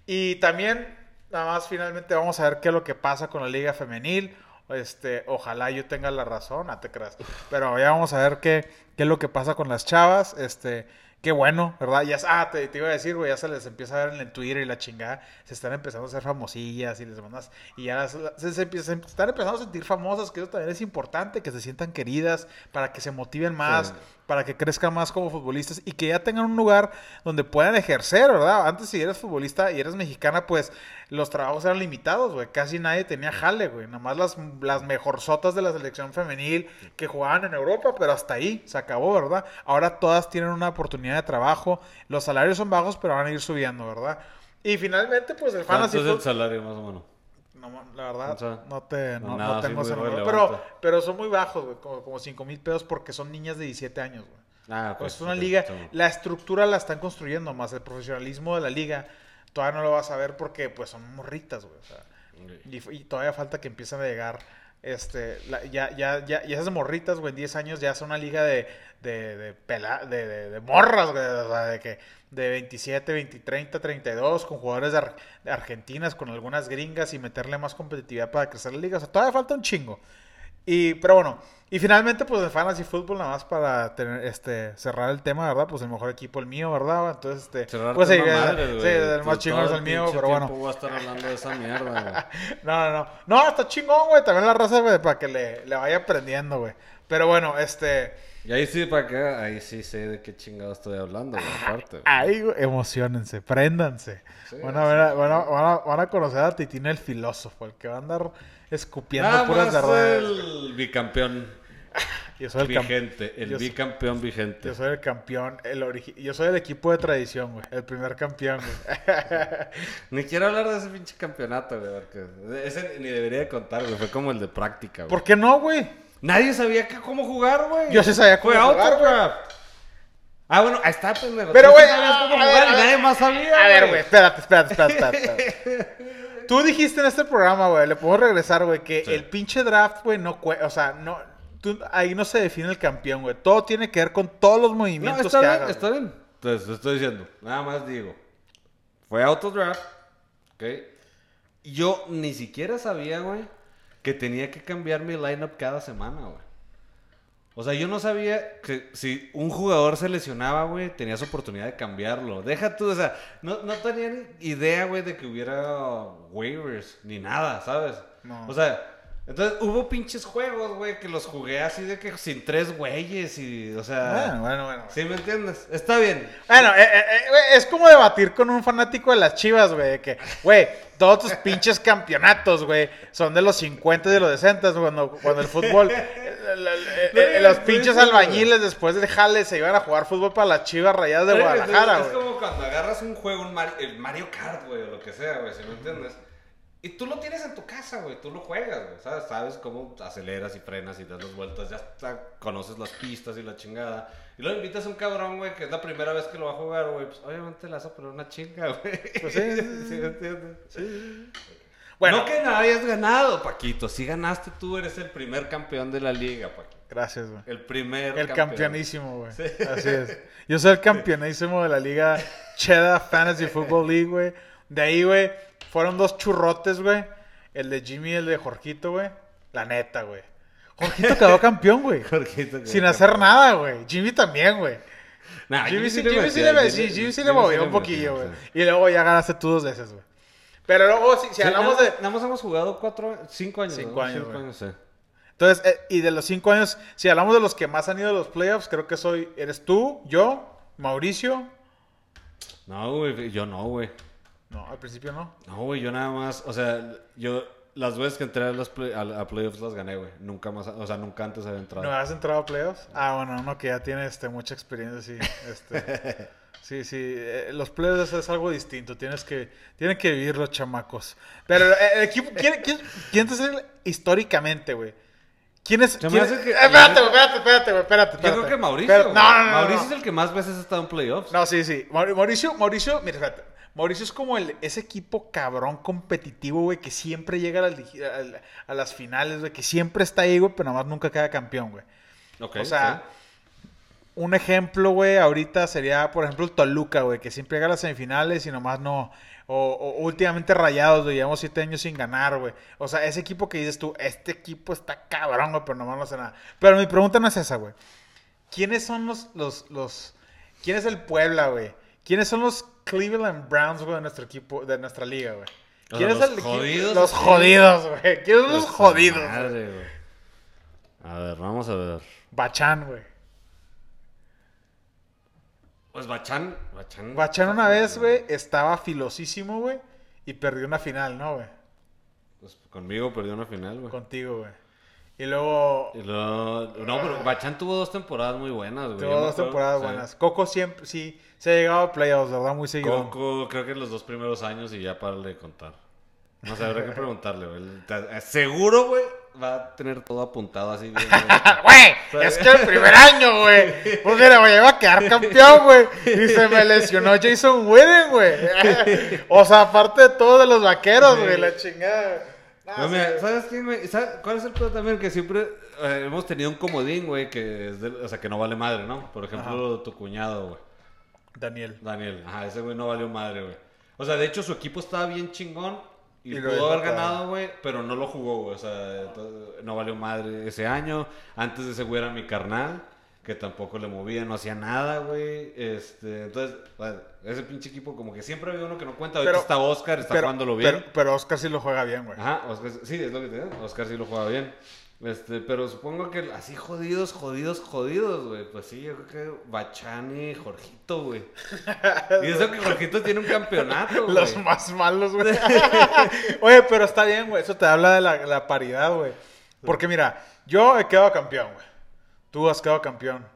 Y también, nada más finalmente vamos a ver qué es lo que pasa con la liga femenil. Este, ojalá yo tenga la razón, no te creas. Pero ya vamos a ver qué, qué es lo que pasa con las chavas. Este, qué bueno, ¿verdad? Ya, ah, te, te iba a decir, güey, ya se les empieza a ver en el Twitter y la chingada. Se están empezando a hacer famosillas y les mandas. Y ya las- se, se están empezando a sentir famosas, que eso también es importante, que se sientan queridas, para que se motiven más Sí. para que crezcan más como futbolistas y que ya tengan un lugar donde puedan ejercer, ¿verdad? Antes si eres futbolista y eres mexicana, pues los trabajos eran limitados, güey. Casi nadie tenía jale, güey. Nada más las, las mejorzotas de la selección femenil que jugaban en Europa, pero hasta ahí se acabó, ¿verdad? Ahora todas tienen una oportunidad de trabajo. Los salarios son bajos, pero van a ir subiendo, ¿verdad? Y finalmente, pues el ¿Cuánto fantasy es el salario más o menos? no, la verdad, O sea, no te no, nada, no tengo ese número. Pero, pero son muy bajos, güey. Como, como 5 mil pesos porque son niñas de 17 años, güey. Ah, ok, Pues es una liga, la estructura la están construyendo más, el profesionalismo de la liga todavía no lo vas a ver porque pues son morritas, güey. o sea, y, y todavía falta que empiecen a llegar, este, la- ya, ya, ya, y esas morritas, güey, en 10 años ya son una liga de, de, de, pela- de, de- de morras, güey, o sea, de que de 27, 20, 30, 32, con jugadores de, Ar- de argentinas, con algunas gringas y meterle más competitividad para crecer la liga. O sea, todavía falta un chingo. Y, pero bueno, y finalmente, pues el Fantasy Football, nada más para tener, este, cerrar el tema, ¿verdad? Pues el mejor equipo el mío, ¿verdad? Entonces, este, Cerrarte pues sí, eh, madre, sí, güey. el más Todo chingón es el mío, pero bueno. tiempo voy a estar hablando de esa mierda, güey. No, no, no. No, está chingón, güey. También la raza, güey, para que le, le vaya aprendiendo, güey. Pero bueno, este. Y ahí sí, ¿para qué? Ahí sí sé de qué chingado estoy hablando, güey, aparte. güey. Ahí, güey, emocionense, préndanse. Sí, van, a ver van, a, van a- van a conocer a Titín el filósofo, el que va a andar escupiendo Nada puras verdades. el bicampeón Yo soy el vigente, el bicampeón vigente. Yo soy el campeón, el yo soy el equipo de tradición, güey. El primer campeón, güey. Ni quiero hablar de ese pinche campeonato, güey, porque ese ni debería de contar, güey. Fue como el de práctica, güey. ¿Por qué no, güey? Nadie sabía que- cómo jugar, güey. Yo sí sabía cómo Fue jugar, Autograph. Ah, bueno, ahí está, pendejo. Pero, güey, nadie más sabía, A ver, güey, espérate, espérate, espérate, espérate. espérate. Tú dijiste en este programa, güey, le puedo regresar, güey, que Sí. el pinche draft, güey, no o sea, no, tú- ahí no se define el campeón, güey. Todo tiene que ver con todos los No, movimientos está que bien, está güey. bien. Entonces, te estoy diciendo, nada más digo. Fue autodraft, ¿ok? Yo ni siquiera sabía, güey, que tenía que cambiar mi lineup cada semana, güey. O sea, yo no sabía que si un jugador se lesionaba, güey, tenías oportunidad de cambiarlo. Deja tú, o sea, no, no tenía ni idea, güey, de que hubiera waivers ni nada, ¿sabes? No. O sea, entonces hubo pinches juegos, güey, que los jugué así de que sin tres güeyes y, o sea... Bueno, bueno, bueno. ¿Sí me entiendes? Está bien. Bueno, eh, eh, eh, güey, es como debatir con un fanático de las chivas, güey. de Que, güey, todos tus pinches campeonatos, güey, son de los 50 y de los 60, cuando, cuando el fútbol. los pinches albañiles después del jale se iban a jugar fútbol para las chivas rayadas de Guadalajara, es, es güey. como cuando agarras un juego, un Mario, el Mario Kart, güey, o lo que sea, güey, si me entiendes. Y tú lo tienes en tu casa, güey, tú lo juegas, güey, ¿sabes? Sabes cómo aceleras y frenas y das las vueltas, ya conoces las pistas y la chingada. Y luego invitas a un cabrón, güey, que es la primera vez que lo va a jugar, güey, pues obviamente le vas a poner una chinga, güey. Pues sí, sí, ¿Sí me entiendes? Bueno, No que no hayas ganado, Paquito, si ganaste tú, eres el primer campeón de la liga, Paquito. gracias, güey. El primer El campeón. campeonísimo, güey. Así es. Yo soy el campeonísimo de la liga Cheda Fantasy Football League, güey. De ahí, güey, fueron dos churrotes, güey. El de Jimmy y el de Jorgito, güey. La neta, güey. Jorgito quedó campeón, güey. Jorgito, güey. Sin hacer nada, güey. Jimmy también, güey. Nah, Jimmy, sí, le Jimmy sí le, sí, Jimmy sí le movió un poquillo, güey. Y luego ya ganaste tú dos veces, güey. Pero luego, si, si hablamos nada, de... Nada más hemos jugado cuatro, cinco años. Cinco ¿no? años, Cinco años. Entonces, eh, y de los cinco años, si hablamos de los que más han ido a los playoffs, creo que soy... Eres tú, yo, Mauricio. No, güey, yo no, güey. No, al principio no. No, güey, yo nada más, o sea, yo las veces que entré a, los play- a, a playoffs las gané, güey. Nunca más, o sea, nunca antes había entrado. ¿No has entrado a playoffs? Ah, bueno, uno que ya tiene este, mucha experiencia, sí. Este, sí, sí. eh, los playoffs es algo distinto. Tienes que, tienen que vivir los chamacos. Pero eh, el equipo, ¿quién, quién, quién te hace históricamente, güey? ¿Quién es? Quién- hace que- Eh, espérate, güey, espérate, espérate, güey, espérate, yo espérate. creo que Mauricio. No, no, no, Mauricio no. es el que más veces ha estado en playoffs. No, sí, sí. Maur- Mauricio, Mauricio, mira, espérate. Mauricio es como el, ese equipo cabrón competitivo, güey, que siempre llega a las, a- finales, güey, que siempre está ahí, güey, pero nada más nunca queda campeón, güey. Ok, o sea, sí. un ejemplo, güey, ahorita sería, por ejemplo, el Toluca, güey, que siempre llega a las semifinales y nomás no. O, o últimamente rayados, güey, llevamos siete años sin ganar, güey. O sea, ese equipo que dices tú, este equipo está cabrón, güey, pero nomás no hace nada. Pero mi pregunta no es esa, güey. ¿Quiénes son los, los, los, quién es el Puebla, güey? ¿Quiénes son los Cleveland Browns, güey, de nuestro equipo, de nuestra liga, güey? O ¿Quién sea, es los el jodidos, Los jodidos, güey. ¿Quiénes son los Pues, jodidos? Madre, güey. A ver, vamos a ver. Bachán, güey. Pues Bachán. Bachán, Bachán una vez, güey, estaba filosísimo, güey, y perdió una final, ¿no, güey? Pues conmigo perdió una final, güey. Contigo, güey. Y luego Y luego- no, pero Bachán tuvo dos temporadas muy buenas, güey. tuvo dos temporadas sí. buenas. Coco siempre, sí, se ha llegado a playoffs, ¿verdad? Muy seguido. Coco, creo que en los dos primeros años y ya para de contar. No sé, habrá que preguntarle, güey. Te- Seguro, güey, va a tener todo apuntado así bien. güey. Güey, es que el primer año, güey. Pues mira, güey, iba a quedar campeón, güey. Y se me lesionó Jason Witten, güey. O sea, aparte de todo de los vaqueros, güey, la chingada. No, mira, ¿sabes quién, güey? ¿Sabes ¿Cuál es el pedo también? Que siempre eh, hemos tenido un comodín, güey, que es del- o sea, que no vale madre, ¿no? Por ejemplo, tu cuñado, güey. Daniel. Daniel. Ajá, ese güey no valió madre, güey. O sea, de hecho, su equipo estaba bien chingón y, pudo haber ganado, güey, pero no lo jugó, güey. O sea, entonces, no valió madre ese año. Antes de ese güey era mi carnal, que tampoco le movía, no hacía nada, güey. Este, entonces, ese pinche equipo, como que siempre había uno que no cuenta. Ahorita Pero- está Oscar, está Pero, jugándolo bien. pero, pero Oscar sí lo juega bien, güey. Ajá, Oscar, sí, es lo que te digo. Oscar sí lo juega bien. Este, pero supongo que así jodidos, jodidos, jodidos, güey. Pues sí, yo creo que Bachani Jorgito, güey. Y eso que Jorgito tiene un campeonato, güey. Los más malos, güey. Oye, pero está bien, güey. Eso te habla de la, la paridad, güey. Porque mira, yo he quedado campeón, güey. Tú has quedado campeón.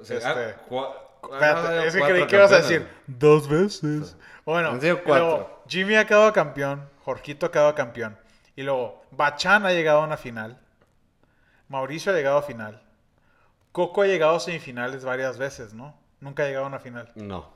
O sea, este- ah, cua- Espérate, ah, es que creí que ibas a decir dos veces. Bueno, cuatro. luego, Jimmy ha quedado campeón, Jorgito ha quedado campeón. Y luego, Bachán ha llegado a una final. Mauricio ha llegado a final. Coco ha llegado a semifinales varias veces, ¿no? Nunca ha llegado a una final. No.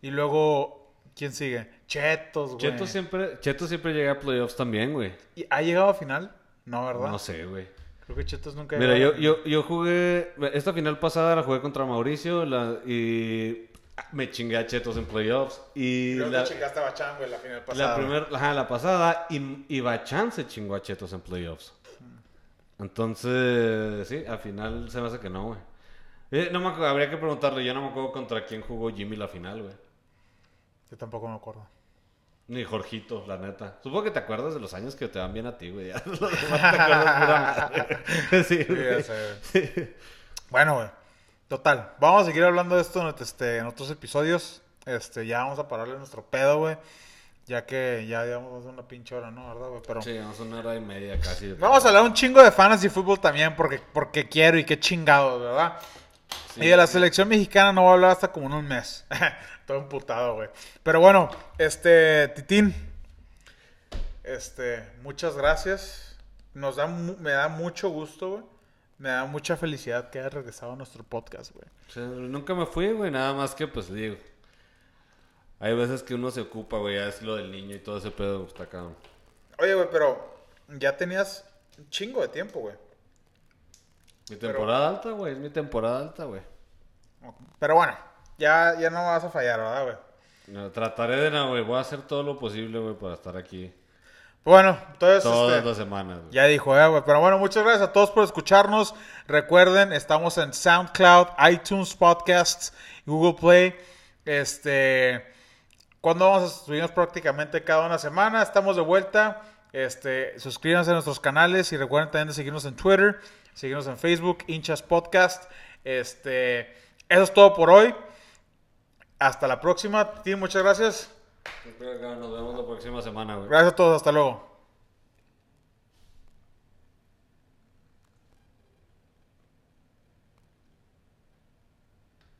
Y luego, ¿quién sigue? Chetos, güey. Cheto siempre, Cheto siempre llega a playoffs también, güey. ¿Y ¿Ha llegado a final? No, ¿verdad? No sé, güey. Creo que Chetos nunca ha Mira, llegado yo, a yo, yo jugué. Esta final pasada la jugué contra Mauricio la- y me chingué a Chetos en playoffs. Y Creo la, que chingaste a Bachán, güey, la final la, pasada. primer, ajá, la pasada y, y Bachán se chingó a Chetos en playoffs. Entonces, sí, al final se me hace que no, güey. Eh, no me acuerdo, habría que preguntarle, yo no me acuerdo contra quién jugó Jimmy la final, güey. Yo tampoco me acuerdo. Ni Jorgito, la neta. Supongo que te acuerdas de los años que te van bien a ti, güey. Ya, los demás te acuerdas pura madre. Sí, güey. Sí. Bueno, güey. Total. Vamos a seguir hablando de esto en, este, en otros episodios. Este, ya vamos a pararle nuestro pedo, güey. Ya que ya llevamos una pinche hora, ¿no? ¿Verdad, güey? Pero Sí, vamos a una hora y media casi. vamos a hablar un chingo de fantasy fútbol también porque, porque quiero y qué chingado, ¿verdad? Sí. Y de la selección mexicana no voy a hablar hasta como en un mes. Todo emputado, güey. Pero bueno, este, Titín. Este, muchas gracias. Nos da, me da mucho gusto, güey. Me da mucha felicidad que hayas regresado a nuestro podcast, güey. O sea, nunca me fui, güey, nada más que, pues, digo. Hay veces que uno se ocupa, güey, ya es lo del niño y todo ese pedo, está cabrón. Oye, güey, pero ya tenías un chingo de tiempo, güey. Mi temporada alta, güey, es mi temporada alta, güey. Pero bueno, ya, ya no vas a fallar, ¿verdad, güey? No, trataré de, no, güey, voy a hacer todo lo posible, güey, para estar aquí Bueno, entonces... todas este, las semanas, güey. Ya dijo, eh, güey. Pero bueno, muchas gracias a todos por escucharnos. Recuerden, estamos en SoundCloud, iTunes Podcasts, Google Play. Este, cuando vamos a subirnos prácticamente cada una semana, estamos de vuelta. Este, suscríbanse a nuestros canales y recuerden también de seguirnos en Twitter, seguirnos en Facebook, Hinchas Podcast. Este, eso es todo por hoy. Hasta la próxima. Titi, muchas gracias. Nos vemos la próxima semana, güey. Gracias a todos. Hasta luego.